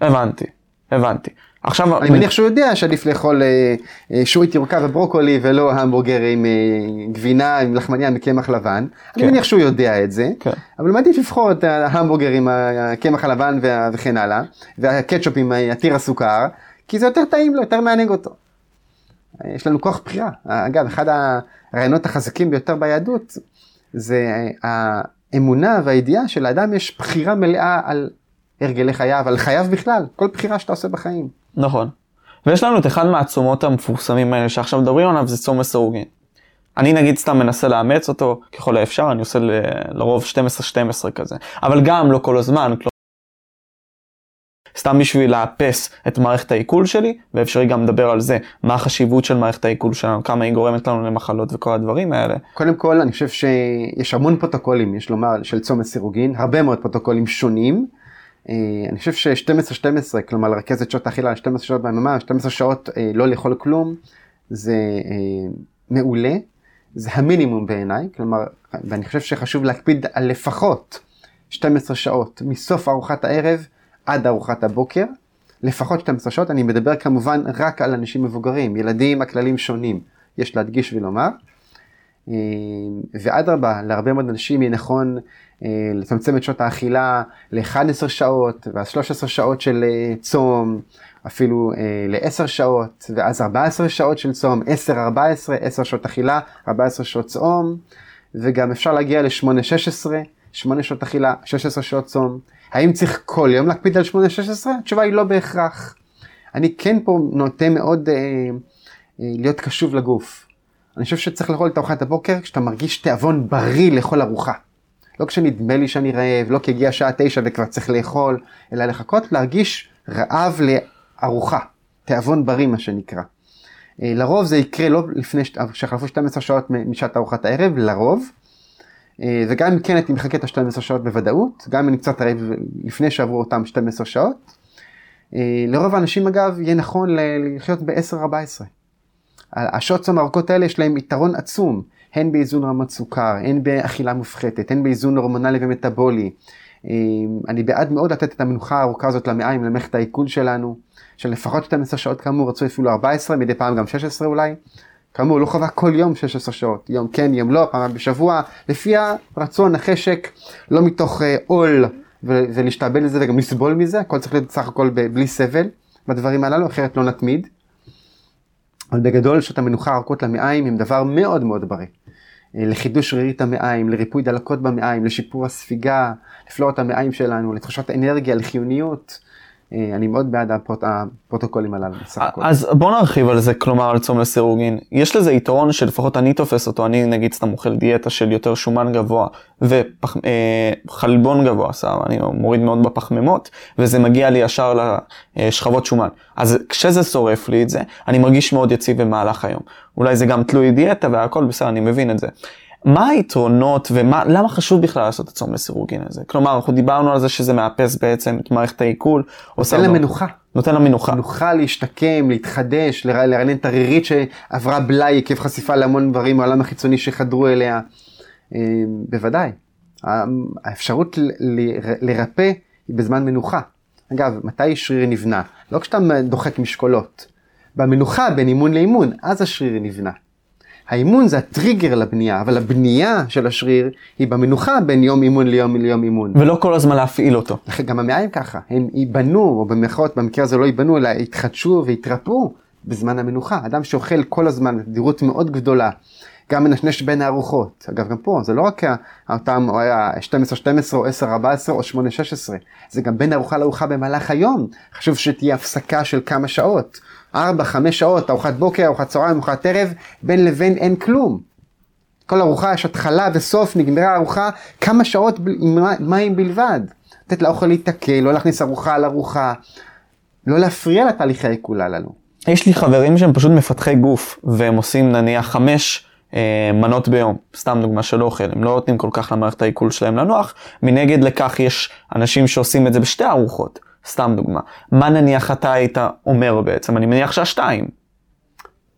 הבנתי, הבנתי. עכשיו... אני מניח שהוא יודע שעדיף לאכול אה, אה, שועית ירוקה וברוקולי ולא המבורגר עם אה, גבינה, עם לחמניה מקמח לבן. כן. אני מניח שהוא יודע את זה, כן. אבל מעדיף לבחור את ההמבורגר עם הקמח הלבן וכן הלאה, והקטשופ עם עתיר הסוכר, כי זה יותר טעים לו, יותר מענג אותו. יש לנו כוח בחירה. אגב, אחד הרעיונות החזקים ביותר ביהדות זה האמונה והידיעה שלאדם יש בחירה מלאה על הרגלי חייו, על חייו בכלל, כל בחירה שאתה עושה בחיים. נכון. ויש לנו את אחד מהצומות המפורסמים האלה שעכשיו מדברים עליו, זה צום לסירוגין. אני נגיד סתם מנסה לאמץ אותו ככל האפשר, אני עושה ל... לרוב 12-12 כזה. אבל גם לא כל הזמן. סתם בשביל לאפס את מערכת העיכול שלי, ואפשרי גם לדבר על זה, מה החשיבות של מערכת העיכול שלנו, כמה היא גורמת לנו למחלות וכל הדברים האלה. קודם כל, אני חושב שיש המון פרוטוקולים, יש לומר, של צום לסירוגין, הרבה מאוד פרוטוקולים שונים. אה, אני חושב ש-12-12, כלומר לרכז את שעות האכילה 12 שעות ביממה, 12 שעות אה, לא לאכול כלום, זה אה, מעולה, זה המינימום בעיניי, כלומר, ואני חושב שחשוב להקפיד על לפחות 12 שעות מסוף ארוחת הערב עד ארוחת הבוקר, לפחות 12 שעות, אני מדבר כמובן רק על אנשים מבוגרים, ילדים הכללים שונים, יש להדגיש ולומר. ואדרבה, להרבה מאוד אנשים יהיה נכון לצמצם את שעות האכילה ל-11 שעות, ואז 13 שעות של אה, צום, אפילו אה, ל-10 שעות, ואז 14 שעות של צום, 10-14, 10 שעות אכילה, 14 שעות צום, וגם אפשר להגיע ל-8-16, 8 שעות אכילה, 16 שעות צום. האם צריך כל יום להקפיד על 8-16? התשובה היא לא בהכרח. אני כן פה נוטה מאוד אה, אה, להיות קשוב לגוף. אני חושב שצריך לאכול את ארוחת הבוקר כשאתה מרגיש תיאבון בריא לאכול ארוחה. לא כשנדמה לי שאני רעב, לא כי הגיע שעה תשע וכבר צריך לאכול, אלא לחכות להרגיש רעב לארוחה, תיאבון בריא מה שנקרא. אה, לרוב זה יקרה לא לפני שחלפו 12 שעות משעת ארוחת הערב, לרוב. אה, וגם אם כן הייתי מחכה את ה-12 שעות בוודאות, גם אם אני קצת רעב לפני שעברו אותם 12 שעות. אה, לרוב האנשים אגב יהיה נכון לחיות ב-10-14. השעות צום הארוכות האלה יש להם יתרון עצום. הן באיזון רמת סוכר, הן באכילה מופחתת, הן באיזון הורמונלי ומטאבולי. אמ, אני בעד מאוד לתת את המנוחה הארוכה הזאת למעיים, למערכת העיכול שלנו. של לפחות 12 שעות כאמור, רצו אפילו 14, מדי פעם גם 16 אולי. כאמור, לא חובה כל יום 16 שעות, יום כן, יום לא, פעם בשבוע, לפי הרצון, החשק, לא מתוך אה, עול ולהשתעבד לזה וגם לסבול מזה, הכל צריך להיות בסך הכל בלי סבל בדברים הללו, אחרת לא נתמיד. אבל בגדול שעות המנוחה הארוכות למעיים הם דבר מאוד מאוד בריא. אה, לחידוש שרירית המעיים, לריפוי דלקות במעיים, לשיפור הספיגה, לפלורת המעיים שלנו, לתחושת אנרגיה, לחיוניות. אה, אני מאוד בעד הפרוט... הפרוטוקולים הללו בסך הכל. אז בוא נרחיב על זה, כלומר על צום לסירוגין. יש לזה יתרון שלפחות אני תופס אותו, אני נגיד סתם אוכל דיאטה של יותר שומן גבוה וחלבון אה, גבוה, סתם, אני מוריד מאוד בפחמימות, וזה מגיע לי ישר לשכבות שומן. אז כשזה שורף לי את זה, אני מרגיש מאוד יציב במהלך היום. אולי זה גם תלוי דיאטה והכל בסדר, אני מבין את זה. מה היתרונות ולמה חשוב בכלל לעשות את הצום לסירוגין הזה? כלומר, אנחנו דיברנו על זה שזה מאפס בעצם את מערכת העיכול. נותן לה מנוחה. נותן לה מנוחה. מנוחה להשתקם, להתחדש, לרענן את הרירית שעברה בלאי עקב חשיפה להמון דברים מהעולם החיצוני שחדרו אליה. אה, בוודאי. האפשרות לרפא היא בזמן מנוחה. אגב, מתי שריר נבנה? לא כשאתה דוחק משקולות. במנוחה בין אימון לאימון, אז השריר נבנה. האימון זה הטריגר לבנייה, אבל הבנייה של השריר היא במנוחה בין יום אימון ליום, ליום אימון. ולא כל הזמן להפעיל אותו. גם המעיים ככה, הם ייבנו, או במרכאות, במקרה הזה לא ייבנו, אלא יתחדשו ויתרפאו בזמן המנוחה. אדם שאוכל כל הזמן, תדירות מאוד גדולה, גם מנשנש בין הארוחות. אגב, גם פה, זה לא רק אותם 12-12 או 10-14 או 8-16, זה גם בין ארוחה לארוחה במהלך היום. חשוב שתהיה הפסקה של כמה שעות. ארבע, חמש שעות, ארוחת בוקר, ארוחת צהריים, ארוחת ערב, בין לבין אין כלום. כל ארוחה יש התחלה וסוף, נגמרה הארוחה, כמה שעות עם מים בלבד. לתת לאוכל להתקל, לא להכניס ארוחה על ארוחה, לא להפריע לתהליכי העיכול הללו. יש לי חברים שהם פשוט מפתחי גוף, והם עושים נניח חמש אה, מנות ביום, סתם דוגמה של אוכל, הם לא נותנים כל כך למערכת העיכול שלהם לנוח, מנגד לכך יש אנשים שעושים את זה בשתי ארוחות. סתם דוגמה. מה נניח אתה היית אומר בעצם? אני מניח שהשתיים.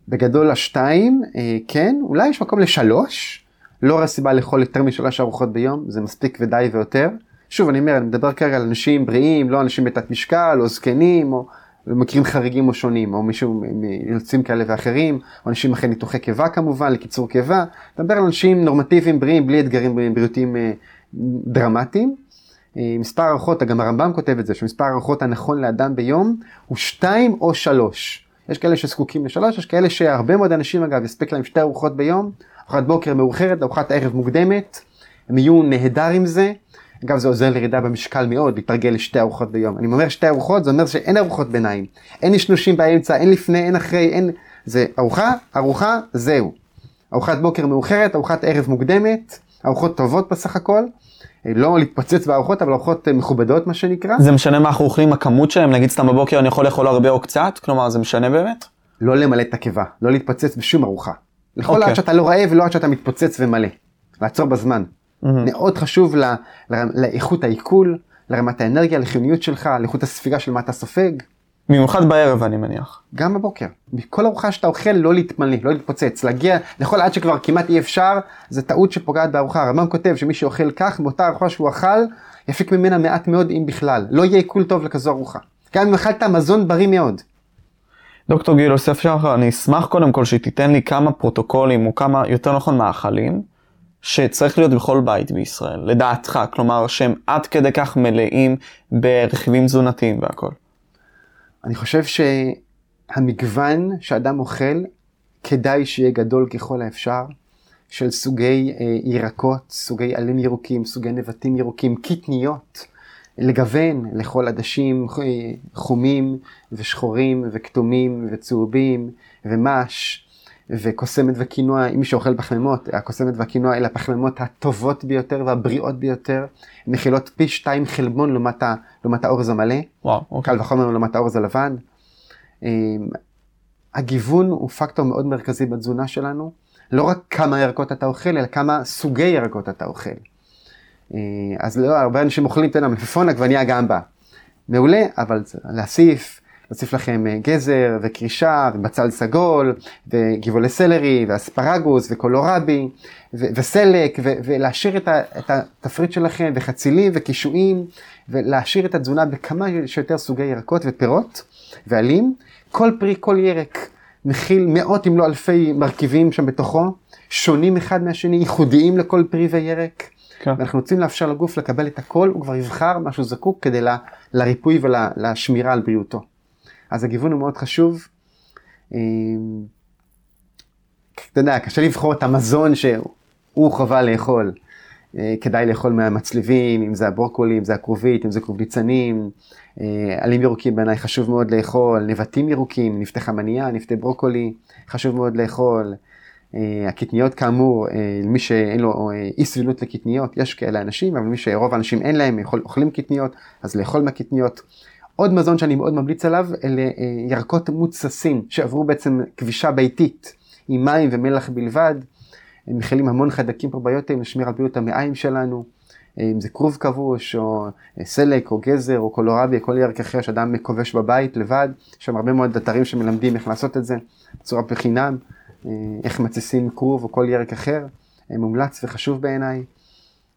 בגדול השתיים, אה, כן, אולי יש מקום לשלוש. לא רואה סיבה לאכול יותר משלוש ארוחות ביום, זה מספיק ודי ויותר. שוב, אני אומר, אני מדבר כרגע על אנשים בריאים, לא אנשים בתת משקל, או זקנים, או מקרים חריגים או שונים, או מישהו מאילוצים כאלה ואחרים, או אנשים אחרי ניתוחי קיבה כמובן, לקיצור קיבה. מדבר על אנשים נורמטיביים, בריאים, בלי אתגרים בריאותיים אה, דרמטיים. אה, מספר הערכות, גם הרמב"ם כותב את זה, שמספר הערכות הנכון לאדם ביום הוא שתיים או שלוש. יש כאלה שזקוקים לשלוש, יש כאלה שהרבה מאוד אנשים אגב, יספק להם שתי ארוחות ביום, ארוחת בוקר מאוחרת, ארוחת ערב מוקדמת, הם יהיו נהדר עם זה. אגב זה עוזר לירידה במשקל מאוד, להתרגל לשתי ארוחות ביום. אני אומר שתי ארוחות, זה אומר שאין ארוחות ביניים. אין נשנושים באמצע, אין לפני, אין אחרי, אין... זה ארוחה, ארוחה, זהו. ארוחת בוקר מאוחרת, ארוחת ערב מוקדמת, ארוחות טובות בסך הכל. לא להתפוצץ בארוחות, אבל ארוחות אה, מכובדות מה שנקרא. זה משנה מה אנחנו אוכלים, הכמות שלהם, נגיד סתם בבוקר אני יכול לאכול הרבה או קצת? כלומר זה משנה באמת? לא למלא את הקיבה, לא להתפוצץ בשום ארוחה. לאכול okay. עד. שאתה לא רעב ולא עד שאתה מתפוצץ ומלא. לעצור בזמן. Mm-hmm. מאוד חשוב לה, לה, לאיכות העיכול, לרמת האנרגיה, לחיוניות שלך, לאיכות הספיגה של מה אתה סופג. במיוחד בערב אני מניח. גם בבוקר. בכל ארוחה שאתה אוכל לא להתמלא, לא להתפוצץ, להגיע, לאכול עד שכבר כמעט אי אפשר, זה טעות שפוגעת בארוחה. הרמב"ם כותב שמי שאוכל כך, באותה ארוחה שהוא אכל, יפיק ממנה מעט מאוד אם בכלל. לא יהיה עיכול טוב לכזו ארוחה. גם אם אכלת מזון בריא מאוד. דוקטור גיל יוסף שחר, אני אשמח קודם כל שתיתן לי כמה פרוטוקולים, או כמה, יותר נכון מאכלים, שצריך להיות בכל בית בישראל, לדעתך, כלומר שהם עד כדי כך מלאים ברכיבים תזונתיים והכל. אני חושב שהמגוון שאדם אוכל, כדאי שיהיה גדול ככל האפשר, של סוגי אה, ירקות, סוגי עלים ירוקים, סוגי נבטים ירוקים, קטניות, לגוון לכל עדשים אה, חומים ושחורים וכתומים וצהובים ומש. וקוסמת וקינוע, אם מי שאוכל פחמימות, הקוסמת והקינוע אלה הפחמימות הטובות ביותר והבריאות ביותר, מכילות פי שתיים חלבון לעומת, ה, לעומת האורז המלא, וואו, אוקיי. קל וחומר לעומת האורז הלבן. אמ, הגיוון הוא פקטור מאוד מרכזי בתזונה שלנו, לא רק כמה ירקות אתה אוכל, אלא כמה סוגי ירקות אתה אוכל. אה, אז לא, הרבה אנשים אוכלים, אתה יודע, מלפפון עגבנייה גם בה. מעולה, אבל להוסיף נוסיף לכם אה, גזר וקרישה ובצל סגול וגבעולי סלרי ואספרגוס וקולורבי ו- וסלק ו- ולהשאיר את, ה- את התפריט שלכם וחצילים וקישואים ולהשאיר את התזונה בכמה שיותר סוגי ירקות ופירות ועלים. כל פרי, כל ירק מכיל מאות אם לא אלפי מרכיבים שם בתוכו, שונים אחד מהשני, ייחודיים לכל פרי וירק. כן. ואנחנו רוצים לאפשר לגוף לקבל את הכל, הוא כבר יבחר מה שהוא זקוק כדי ל- לריפוי ולשמירה על בריאותו. אז הגיוון הוא מאוד חשוב. אה, אתה יודע, קשה לבחור את המזון שהוא חובה לאכול. אה, כדאי לאכול מהמצליבים, אם זה הברוקולי, אם זה הכרובית, אם זה כרוב ניצנים. אה, עלים ירוקים בעיניי חשוב מאוד לאכול, נבטים ירוקים, נפתי חמניה, נפתי ברוקולי, חשוב מאוד לאכול. אה, הקטניות כאמור, למי שאין לו אי סבילות לקטניות, יש כאלה אנשים, אבל מי שרוב האנשים אין להם, אוכלים קטניות, אז לאכול מהקטניות. עוד מזון שאני מאוד ממליץ עליו, אלה אה, ירקות מוצסים, שעברו בעצם כבישה ביתית, עם מים ומלח בלבד. הם מכילים המון חיידקים פרוביוטיים לשמיר על בריאות המעיים שלנו. אה, אם זה כרוב כבוש, או אה, סלק, או גזר, או קולורבי, כל ירק אחר שאדם כובש בבית לבד. יש שם הרבה מאוד אתרים שמלמדים איך לעשות את זה, בצורה בחינם, איך מתסיסים כרוב או כל ירק אחר. מומלץ וחשוב בעיניי.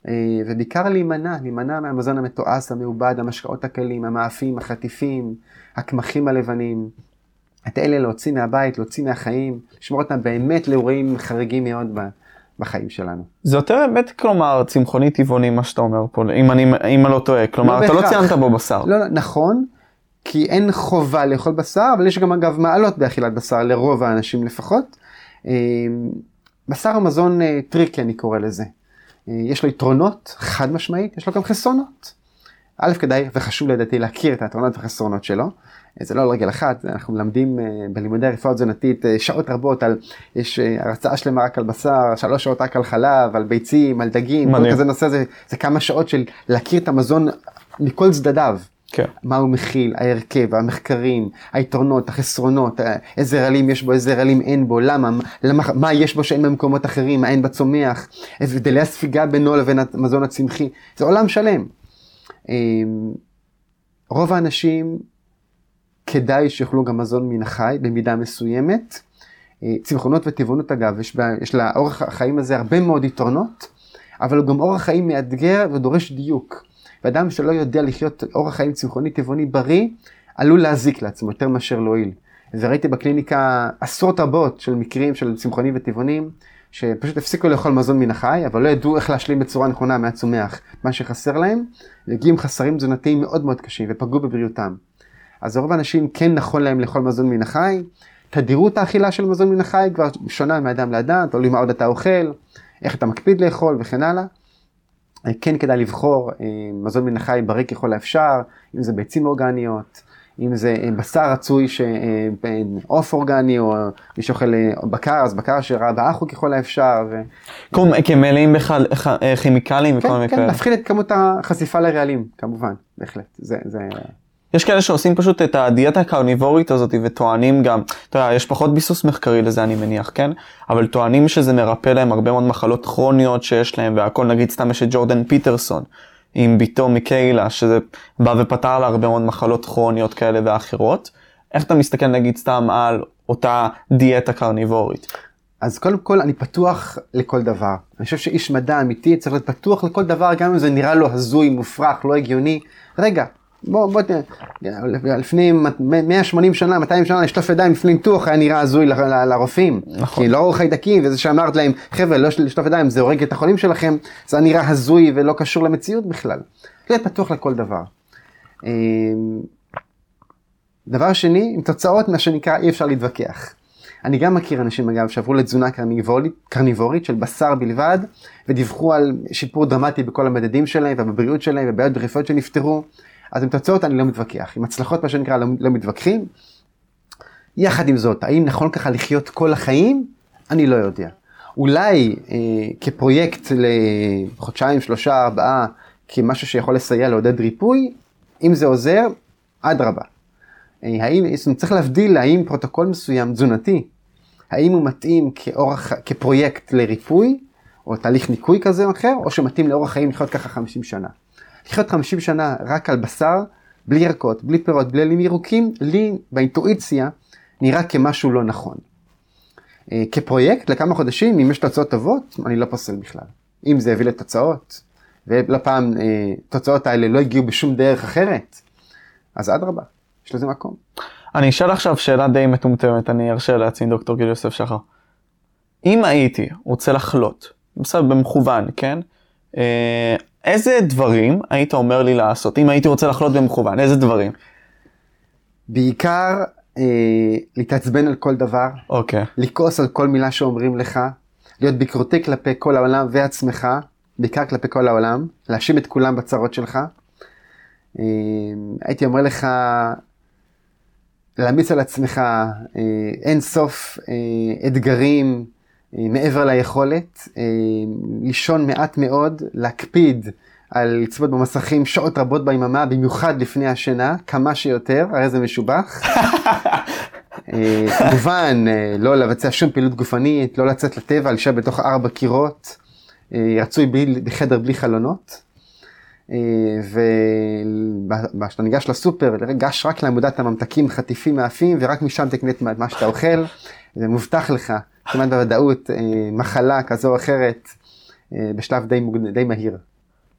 אה, ובעיקר להימנע, להימנע מהמזון המתועש, המעובד, המשקאות הקלים, המאפים, החטיפים, הקמחים הלבנים. את אלה להוציא מהבית, להוציא מהחיים, לשמור אותם באמת לאירועים חריגים מאוד בחיים שלנו. זה יותר באמת, כלומר, צמחוני טבעוני, מה שאתה אומר פה, אם אני, אם אני לא טועה. כלומר, לא אתה לא בהכרח. ציינת בו בשר. לא, לא, נכון, כי אין חובה לאכול בשר, אבל יש גם אגב מעלות באכילת בשר, לרוב האנשים לפחות. אה, בשר הוא מזון אה, tricky אני קורא לזה. יש לו יתרונות, חד משמעית, יש לו גם חסרונות. א', כדאי וחשוב לדעתי להכיר את היתרונות והחסרונות שלו. אה, זה לא על רגל אחת, אנחנו מלמדים אה, בלימודי הרפואה התזונתית אה, שעות רבות על, יש אה, הרצאה שלמה רק על בשר, שלוש שעות רק על חלב, על ביצים, על דגים, כל. כזה נושא, זה, זה כמה שעות של להכיר את המזון מכל צדדיו. כן. מה הוא מכיל, ההרכב, המחקרים, היתרונות, החסרונות, איזה רעלים יש בו, איזה רעלים אין בו, למה, למה, מה יש בו שאין במקומות אחרים, מה אין בצומח, הבדלי הספיגה בינו לבין המזון הצמחי, זה עולם שלם. אה, רוב האנשים כדאי שיאכלו גם מזון מן החי במידה מסוימת. אה, צמחונות וטבעונות אגב, יש, בה, יש לאורך החיים הזה הרבה מאוד יתרונות, אבל הוא גם אורח חיים מאתגר ודורש דיוק. ואדם שלא יודע לחיות אורח חיים צמחוני טבעוני בריא, עלול להזיק לעצמו יותר מאשר להועיל. וראיתי בקליניקה עשרות רבות של מקרים של צמחונים וטבעונים, שפשוט הפסיקו לאכול מזון מן החי, אבל לא ידעו איך להשלים בצורה נכונה מהצומח מה שחסר להם, והגיעו עם חסרים תזונתיים מאוד מאוד קשים ופגעו בבריאותם. אז רוב האנשים כן נכון להם לאכול מזון מן החי, תדירות האכילה של מזון מן החי כבר שונה מאדם לאדם, תלוי מה עוד אתה אוכל, איך אתה מקפיד לאכול וכן הלאה. אה, כן כדאי לבחור אה, מזון מן החי בריא ככל האפשר, אם זה ביצים אורגניות, אם זה אה, בשר רצוי, ש- אה, בין עוף אורגני, או מי שאוכל בקר, אז בקר שראה באחו ככל האפשר. ו... כלומר, כמלאים בכימיקלים וכל כן, מיני כן, כאלה. להפחית את כמות החשיפה לרעלים, כמובן, בהחלט. זה, זה... יש כאלה שעושים פשוט את הדיאטה הקרניבורית הזאת וטוענים גם, אתה יודע, יש פחות ביסוס מחקרי לזה אני מניח, כן? אבל טוענים שזה מרפא להם הרבה מאוד מחלות כרוניות שיש להם והכל, נגיד סתם יש את ג'ורדן פיטרסון עם ביתו מיקיילה, שזה בא ופתר לה הרבה מאוד מחלות כרוניות כאלה ואחרות. איך אתה מסתכל נגיד סתם על אותה דיאטה קרניבורית? אז קודם כל אני פתוח לכל דבר. אני חושב שאיש מדע אמיתי צריך להיות פתוח לכל דבר, גם אם זה נראה לו הזוי, מופרך, לא הגיוני. רגע, בוא, בוא, ת- לפני 180 שנה, 200 שנה, לשטוף ידיים לפני ניתוח היה נראה הזוי לרופאים. נכון. כי לא חיידקים, וזה שאמרת להם, חבר'ה, לא לשטוף ידיים, זה הורג את החולים שלכם, זה היה נראה הזוי ולא קשור למציאות בכלל. להיות פתוח לכל דבר. אמ, דבר שני, עם תוצאות, מה שנקרא, אי אפשר להתווכח. אני גם מכיר אנשים אגב שעברו לתזונה קרניבורית, קרניבורית של בשר בלבד ודיווחו על שיפור דרמטי בכל המדדים שלהם ובבריאות שלהם ובעיות בריפיות שנפתרו. אז עם תוצאות אני לא מתווכח, עם הצלחות מה שנקרא לא, לא מתווכחים. יחד עם זאת, האם נכון ככה לחיות כל החיים? אני לא יודע. אולי אה, כפרויקט לחודשיים, שלושה, ארבעה, כמשהו שיכול לסייע לעודד ריפוי, אם זה עוזר, אדרבה. אה, האם, זאת אומרת, צריך להבדיל האם פרוטוקול מסוים תזונתי, האם הוא מתאים כאורח, כפרויקט לריפוי, או תהליך ניקוי כזה או אחר, או שמתאים לאורח חיים לחיות ככה 50 שנה. לחיות 50 שנה רק על בשר, בלי ירקות, בלי פירות, בלי עלים ירוקים, לי באינטואיציה נראה כמשהו לא נכון. אה, כפרויקט לכמה חודשים, אם יש תוצאות טובות, אני לא פוסל בכלל. אם זה יביא לתוצאות, ולפעם אה, תוצאות האלה לא הגיעו בשום דרך אחרת, אז אדרבה, יש לזה מקום. אני אשאל עכשיו שאלה די מטומטמת, אני ארשה לעצמי דוקטור גיל יוסף שחר. אם הייתי רוצה לחלות, בסדר, במכוון, כן? אה, איזה דברים היית אומר לי לעשות, אם הייתי רוצה לחלות במכוון, איזה דברים? בעיקר אה, להתעצבן על כל דבר, אוקיי. לכעוס על כל מילה שאומרים לך, להיות ביקורתי כלפי כל העולם ועצמך, בעיקר כלפי כל העולם, להאשים את כולם בצרות שלך. אה, הייתי אומר לך, להעמיס על עצמך אה, אין סוף אה, אתגרים מעבר ליכולת, אה, לישון מעט מאוד, להקפיד על לצפות במסכים שעות רבות ביממה, במיוחד לפני השינה, כמה שיותר, הרי זה משובח. אה, כמובן, אה, לא לבצע שום פעילות גופנית, לא לצאת לטבע, להישאר בתוך ארבע קירות, אה, רצוי בלי- בחדר בלי חלונות. וכשאתה ניגש לסופר, גש רק לעמודת הממתקים חטיפים מאפים, ורק משם תקנה את מה שאתה אוכל. זה מובטח לך, כמעט בוודאות, אה, מחלה כזו או אחרת, אה, בשלב די, מוגד... די מהיר.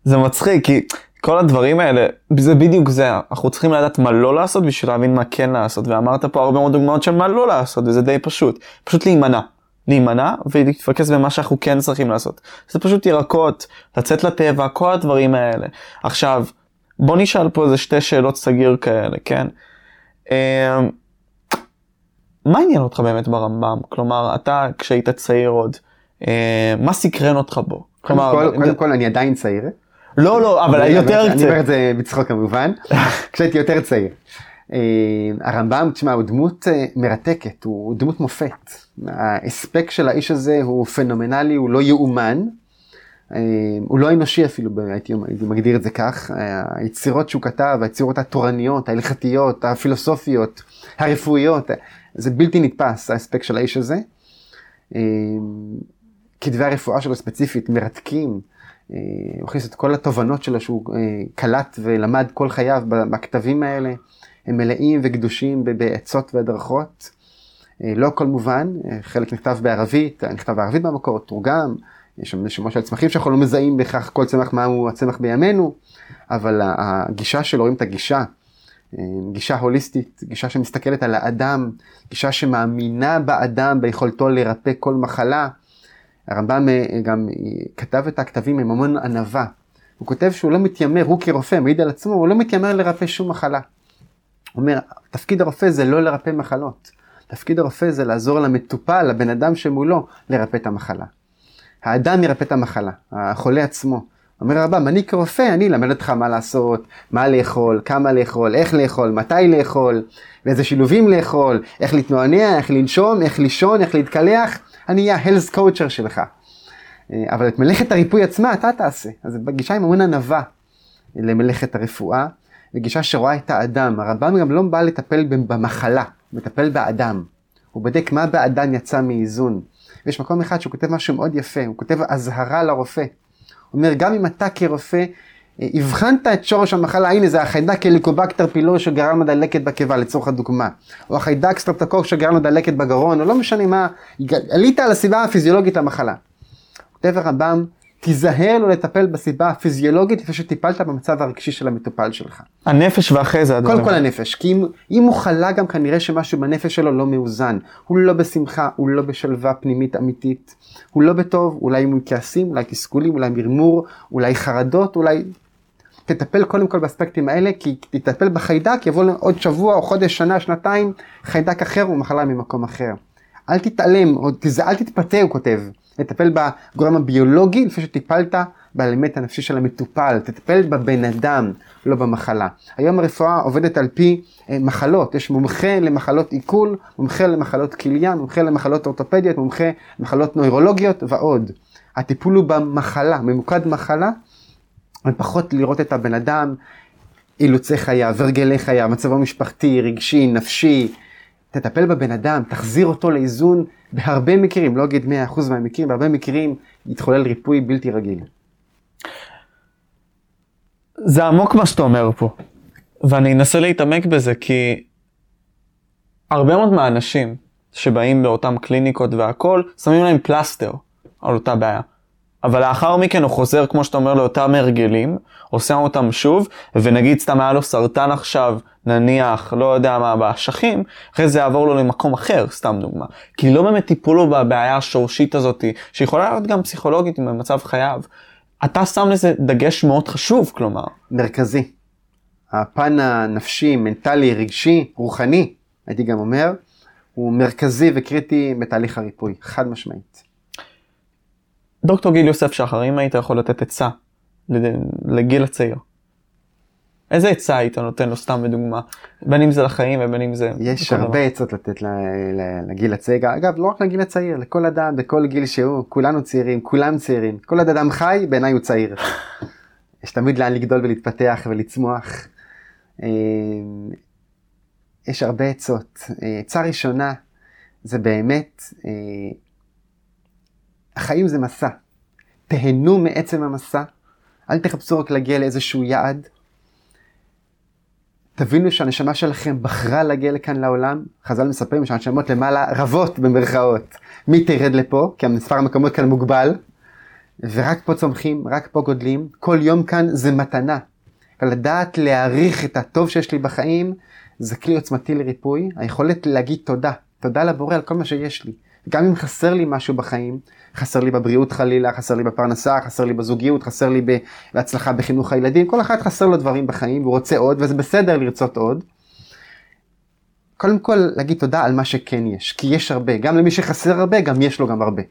זה מצחיק, כי כל הדברים האלה, זה בדיוק זה, אנחנו צריכים לדעת מה לא לעשות בשביל להבין מה כן לעשות, ואמרת פה הרבה מאוד דוגמאות של מה לא לעשות, וזה די פשוט, פשוט להימנע. להימנע ולהתפקס במה שאנחנו כן צריכים לעשות. זה פשוט ירקות, לצאת לטבע, כל הדברים האלה. עכשיו, בוא נשאל פה איזה שתי שאלות סגיר כאלה, כן? מה עניין אותך באמת ברמב"ם? כלומר, אתה כשהיית צעיר עוד, אה, מה סקרן אותך בו? קודם כלומר, כל, קודם כל אני עדיין צעיר. לא, לא, אבל אני יותר אומר- אני אומר. את זה בצחוק כמובן, כשהייתי יותר צעיר. אה, הרמב"ם, תשמע, הוא דמות אה, מרתקת, הוא דמות מופת. ההספק של האיש הזה הוא פנומנלי, הוא לא יאומן. אה, הוא לא אנושי אפילו, הייתי הייתי מגדיר את זה כך. היצירות שהוא כתב, היצירות התורניות, ההלכתיות, הפילוסופיות, הרפואיות, זה בלתי נתפס ההספק של האיש הזה. אה, כתבי הרפואה שלו ספציפית מרתקים. אה, הוא הכניס את כל התובנות שלו שהוא אה, קלט ולמד כל חייו בכתבים האלה. הם מלאים וקדושים בעצות והדרכות. לא הכל מובן, חלק נכתב בערבית, נכתב בערבית במקור, תורגם, יש שם שמות של צמחים שאנחנו לא מזהים בכך כל צמח מהו הצמח בימינו, אבל הגישה שלו, רואים את הגישה, גישה הוליסטית, גישה שמסתכלת על האדם, גישה שמאמינה באדם, ביכולתו לרפא כל מחלה. הרמב"ם אה, גם אה, כתב את הכתבים עם המון ענווה. הוא כותב שהוא לא מתיימר, הוא כרופא, מעיד על עצמו, הוא לא מתיימר לרפא שום מחלה. הוא אומר, תפקיד הרופא זה לא לרפא מחלות. תפקיד הרופא זה לעזור למטופל, לבן אדם שמולו, לרפא את המחלה. האדם ירפא את המחלה, החולה עצמו. אומר הרמב"ם, אני כרופא, אני אלמד אותך מה לעשות, מה לאכול, כמה לאכול, איך לאכול, מתי לאכול, ואיזה שילובים לאכול, איך להתנוענע, איך לנשום, איך לישון, איך להתקלח, אני אהיה ה-health coacher שלך. אה, אבל את מלאכת הריפוי עצמה אתה תעשה. אז בגישה עם המון ענווה למלאכת הרפואה, וגישה שרואה את האדם. הרמב"ם גם לא בא לטפל במחלה, הוא מטפל באדם. הוא בודק מה באדם יצא מאיזון. ויש מקום אחד שהוא כותב משהו מאוד יפה, הוא כותב אזהרה לרופא. אומר, גם אם אתה כרופא אה, הבחנת את שורש המחלה, הנה זה החיידק הליקובקטר פילורי שגרם לדלקת בקיבה לצורך הדוגמה, או החיידק סטרפטוקוק שגרם לדלקת בגרון, או לא משנה מה, עלית על הסיבה הפיזיולוגית למחלה. כותב הרמב"ם, תיזהר לא לטפל בסיבה הפיזיולוגית לפני שטיפלת במצב הרגשי של המטופל שלך. הנפש ואחרי זה הדברים. קודם כל הנפש, כי אם, אם הוא חלה גם כנראה שמשהו בנפש שלו לא מאוזן. הוא לא בשמחה, הוא לא בשלווה פנימית אמיתית, הוא לא בטוב, אולי עם כעסים, אולי תסכולים, אולי מרמור, אולי חרדות, אולי... תטפל קודם כל באספקטים האלה, כי תטפל בחיידק, יבוא עוד שבוע או חודש, שנה, שנתיים, חיידק אחר או מחלה ממקום אחר. אל תתעלם, או. אל תתפתה, הוא כותב. לטפל בגורם הביולוגי לפני שטיפלת באלמנט הנפשי של המטופל, תטפל בבן אדם, לא במחלה. היום הרפואה עובדת על פי אה, מחלות, יש מומחה למחלות עיכול, מומחה למחלות כליה, מומחה למחלות אורתופדיות, מומחה למחלות נוירולוגיות ועוד. הטיפול הוא במחלה, ממוקד מחלה, ופחות לראות את הבן אדם, אילוצי חייו, הרגלי חייו, מצבו משפחתי, רגשי, נפשי. תטפל בבן אדם, תחזיר אותו לאיזון בהרבה מקרים, לא אגיד 100% מהמקרים, בהרבה מקרים יתחולל ריפוי בלתי רגיל. זה עמוק מה שאתה אומר פה. ואני אנסה להתעמק בזה כי הרבה מאוד מהאנשים שבאים לאותם קליניקות והכל, שמים להם פלסטר על אותה בעיה. אבל לאחר מכן הוא חוזר, כמו שאתה אומר, לאותם הרגלים, עושה אותם שוב, ונגיד סתם היה לו סרטן עכשיו, נניח, לא יודע מה, באשכים, אחרי זה יעבור לו למקום אחר, סתם דוגמה. כי לא באמת טיפול לו בבעיה השורשית הזאת, שיכולה להיות גם פסיכולוגית במצב חייו. אתה שם לזה דגש מאוד חשוב, כלומר. מרכזי. הפן הנפשי, מנטלי, רגשי, רוחני, הייתי גם אומר, הוא מרכזי וקריטי בתהליך הריפוי, חד משמעית. דוקטור גיל יוסף שחר, אם היית יכול לתת עצה לגיל הצעיר, איזה עצה היית נותן לו סתם בדוגמה? בין אם זה לחיים ובין אם זה... יש הרבה. עצות לתת לגיל הצעיר, אגב לא רק לגיל הצעיר, לכל אדם, בכל גיל שהוא, כולנו צעירים, כולם צעירים, כל עוד אדם חי בעיניי הוא צעיר. יש תמיד לאן לגדול ולהתפתח ולצמוח. אה, יש הרבה עצות. אה, עצה ראשונה זה באמת, אה, החיים זה מסע. תהנו מעצם המסע, אל תחפשו רק להגיע לאיזשהו יעד. תבינו שהנשמה שלכם בחרה להגיע לכאן לעולם. חז"ל מספרים שהנשמות למעלה רבות במרכאות. מי תרד לפה? כי המספר המקומות כאן מוגבל. ורק פה צומחים, רק פה גודלים. כל יום כאן זה מתנה. ולדעת להעריך את הטוב שיש לי בחיים, זה כלי עוצמתי לריפוי. היכולת להגיד תודה. תודה לבורא על כל מה שיש לי. גם אם חסר לי משהו בחיים, חסר לי בבריאות חלילה, חסר לי בפרנסה, חסר לי בזוגיות, חסר לי בהצלחה בחינוך הילדים, כל אחד חסר לו דברים בחיים והוא רוצה עוד, וזה בסדר לרצות עוד. קודם כל להגיד תודה על מה שכן יש, כי יש הרבה, גם למי שחסר הרבה, גם יש לו גם הרבה.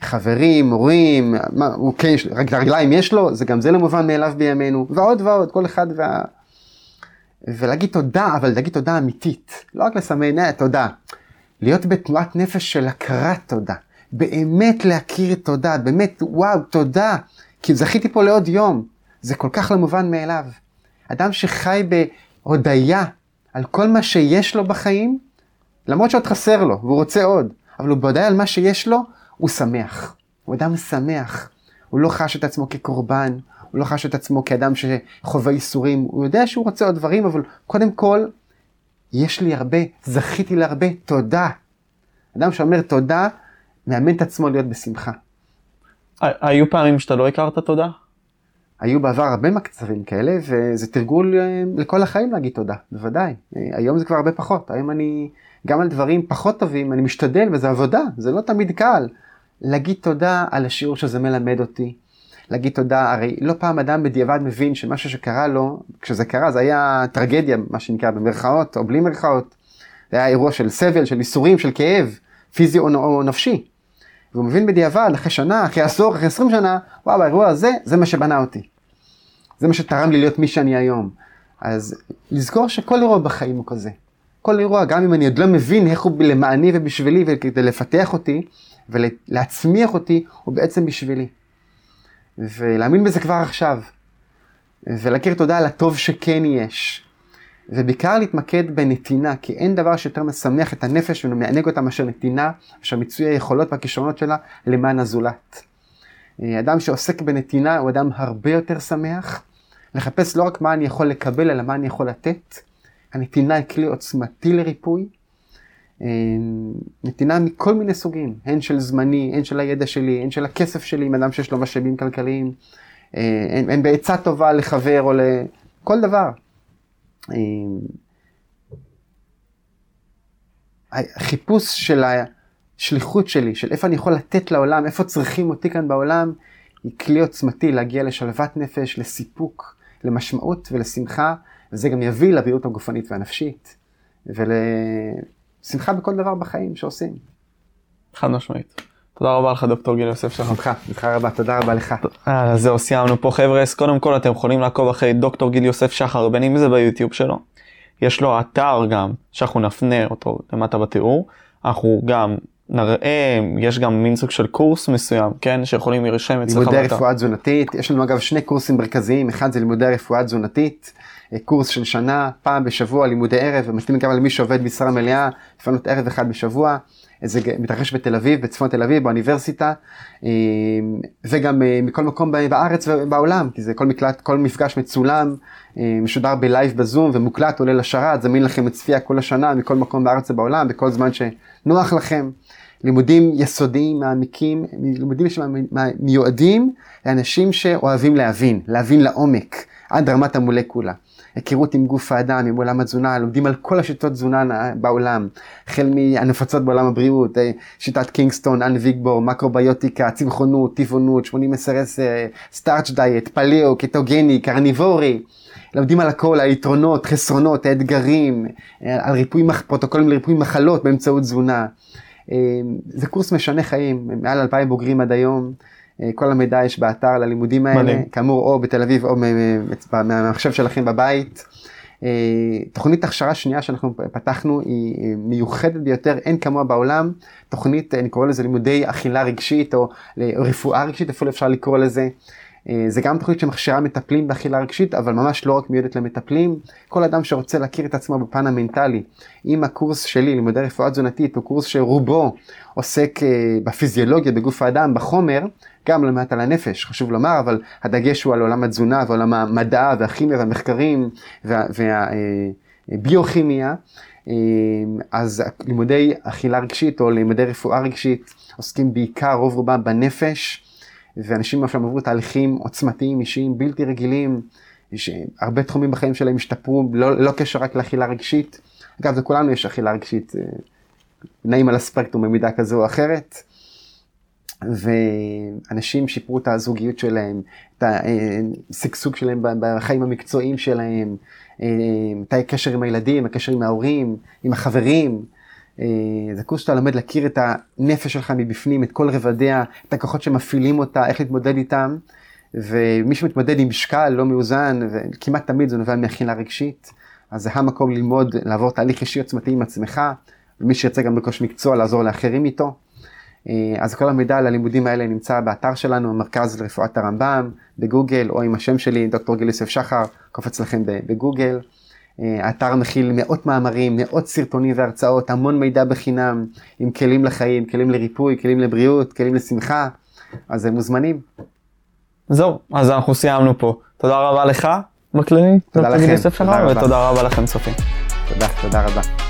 חברים, מורים, מה, הוא כן, רק הרגליים יש לו, זה גם זה לא מובן מאליו בימינו, ועוד ועוד, כל אחד וה... ולהגיד תודה, אבל להגיד תודה אמיתית, לא רק לסמן, אה, תודה. להיות בתנועת נפש של הכרת תודה. באמת להכיר תודה, באמת, וואו, תודה, כי זכיתי פה לעוד יום. זה כל כך לא מובן מאליו. אדם שחי בהודיה על כל מה שיש לו בחיים, למרות שעוד חסר לו, והוא רוצה עוד, אבל הוא בהודיה על מה שיש לו, הוא שמח. הוא אדם שמח. הוא לא חש את עצמו כקורבן, הוא לא חש את עצמו כאדם שחווה ייסורים, הוא יודע שהוא רוצה עוד דברים, אבל קודם כל, יש לי הרבה, זכיתי להרבה, תודה. אדם שאומר תודה, מאמן את עצמו להיות בשמחה. היו פעמים שאתה לא הכרת תודה? היו בעבר הרבה מקצבים כאלה, וזה תרגול אה, לכל החיים להגיד תודה, בוודאי. אה, היום זה כבר הרבה פחות, היום אני, גם על דברים פחות טובים, אני משתדל, וזה עבודה, זה לא תמיד קל. להגיד תודה על השיעור שזה מלמד אותי. להגיד תודה, הרי לא פעם אדם בדיעבד מבין שמשהו שקרה לו, כשזה קרה זה היה טרגדיה, מה שנקרא במרכאות או בלי מרכאות. זה היה אירוע של סבל, של ייסורים, של כאב, פיזי או, או נפשי. והוא מבין בדיעבד, אחרי שנה, אחרי עשור, אחרי עשרים שנה, וואו, האירוע הזה, זה מה שבנה אותי. זה מה שתרם לי להיות מי שאני היום. אז לזכור שכל אירוע בחיים הוא כזה. כל אירוע, גם אם אני עוד לא מבין איך הוא למעני ובשבילי וכדי לפתח אותי ולהצמיח אותי, הוא בעצם בשבילי. ולהאמין בזה כבר עכשיו. ולהכיר תודה על הטוב שכן יש. ובעיקר להתמקד בנתינה, כי אין דבר שיותר משמח את הנפש ומענג אותה מאשר נתינה, אשר מיצוי היכולות והכישרונות שלה למען הזולת. אה, אדם שעוסק בנתינה הוא אדם הרבה יותר שמח, לחפש לא רק מה אני יכול לקבל, אלא מה אני יכול לתת. הנתינה היא כלי עוצמתי לריפוי. אה, נתינה מכל מיני סוגים, הן של זמני, הן של הידע שלי, הן של הכסף שלי, עם אדם שיש לו משאבים כלכליים, אה, הן, בעצה טובה לחבר או לכל דבר. החיפוש של השליחות שלי, של איפה אני יכול לתת לעולם, איפה צריכים אותי כאן בעולם, היא כלי עוצמתי להגיע לשלוות נפש, לסיפוק, למשמעות ולשמחה, וזה גם יביא לבריאות הגופנית והנפשית, ולשמחה בכל דבר בחיים שעושים. חד משמעית. תודה רבה לך דוקטור גיל יוסף שלך. בשמחה, בשמחה רבה, תודה רבה לך. אה, זהו, סיימנו פה חבר'ה, אז קודם כל אתם יכולים לעקוב אחרי דוקטור גיל יוסף שחר, בין אם זה ביוטיוב שלו. יש לו אתר גם, שאנחנו נפנה אותו למטה בתיאור. אנחנו גם נראה, יש גם מין סוג של קורס מסוים, כן, שיכולים להירשם אצלך. לימודי רפואה תזונתית, יש לנו אגב שני קורסים מרכזיים, אחד זה לימודי רפואה תזונתית. קורס של שנה, פעם בשבוע, לימודי ערב, ומתאים גם למי שעובד משרה מלאה, לפנות ערב אחד בשבוע. זה מתרחש בתל אביב, בצפון תל אביב, באוניברסיטה, וגם מכל מקום בארץ ובעולם, כי זה הכל מוקלט, כל מפגש מצולם, משודר בלייב בזום ומוקלט, עולה לשרת, זמין לכם לצפייה כל השנה, מכל מקום בארץ ובעולם, בכל זמן שנוח לכם. לימודים יסודיים, מעמיקים, לימודים שמיועדים לאנשים שאוהבים להבין, להבין לעומק, עד רמת המולקולה. היכרות עם גוף האדם, עם עולם התזונה, לומדים על כל השיטות תזונה בעולם, החל מהנפוצות בעולם הבריאות, אה, שיטת קינגסטון, אן ויגבור, מקרוביוטיקה, צמחונות, טבעונות, 80-10-10, סטארץ' דיאט, פליאו, קטוגני, קרניבורי. לומדים על הכל, היתרונות, חסרונות, האתגרים, אה, על ריפוי, פרוטוקולים לריפוי מחלות באמצעות תזונה. אה, זה קורס משנה חיים, מעל 2,000 בוגרים עד היום. אה, כל המידע יש באתר ללימודים האלה, מלא. כאמור או בתל אביב או מהמחשב שלכם בבית. אה, תוכנית הכשרה שנייה שאנחנו פתחנו היא מיוחדת ביותר, אין כמוה בעולם. תוכנית, אני קורא לזה לימודי אכילה רגשית או רפואה רגשית, אפילו אפשר לקרוא לזה. אה, זה גם תוכנית שמכשירה מטפלים באכילה רגשית, אבל ממש לא רק מיועדת למטפלים. כל אדם שרוצה להכיר את עצמו בפן המנטלי. אם הקורס שלי, לימודי רפואה תזונתית, הוא קורס שרובו עוסק בפיזיולוגיה, בגוף האדם, בחומר, גם לא מעט על הנפש, חשוב לומר, אבל הדגש הוא על עולם התזונה ועולם המדע והכימיה והמחקרים והביוכימיה. אה, אז לימודי אכילה רגשית או לימודי רפואה רגשית עוסקים בעיקר, רוב רובם בנפש, ואנשים עכשיו עברו תהליכים עוצמתיים, אישיים, בלתי רגילים, שהרבה תחומים בחיים שלהם השתפרו, לא, לא קשר רק לאכילה רגשית. אגב, לכולנו יש אכילה רגשית, אה, נעים על הספקטרום במידה כזו או אחרת. ואנשים שיפרו את הזוגיות שלהם, את השגשוג שלהם בחיים המקצועיים שלהם, אה, את הקשר עם הילדים, הקשר עם ההורים, עם החברים. אה, זה קורס שאתה לומד להכיר את הנפש שלך מבפנים, את כל רבדיה, את הכוחות שמפעילים אותה, איך להתמודד איתם. ומי שמתמודד עם משקל לא מאוזן, וכמעט תמיד זה נובע מאכילה רגשית, אז זה המקום ללמוד, לעבור תהליך אישי עוצמתי עם עצמך, ומי שירצה גם בקוש מקצוע, לעזור לאחרים איתו. אה, אז כל המידע על הלימודים האלה נמצא באתר שלנו, המרכז לרפואת הרמב"ם, בגוגל, או עם השם שלי, דוקטור גיל יוסף שחר, קופץ לכם בגוגל. אה, האתר מכיל מאות מאמרים, מאות סרטונים והרצאות, המון מידע בחינם, עם כלים לחיים, כלים לריפוי, כלים לבריאות, כלים לשמחה, אז הם מוזמנים. זהו, אז אנחנו סיימנו פה. תודה רבה לך, בכללי, תודה לכם, תודה רבה לכם, צופים. תודה, תודה רבה.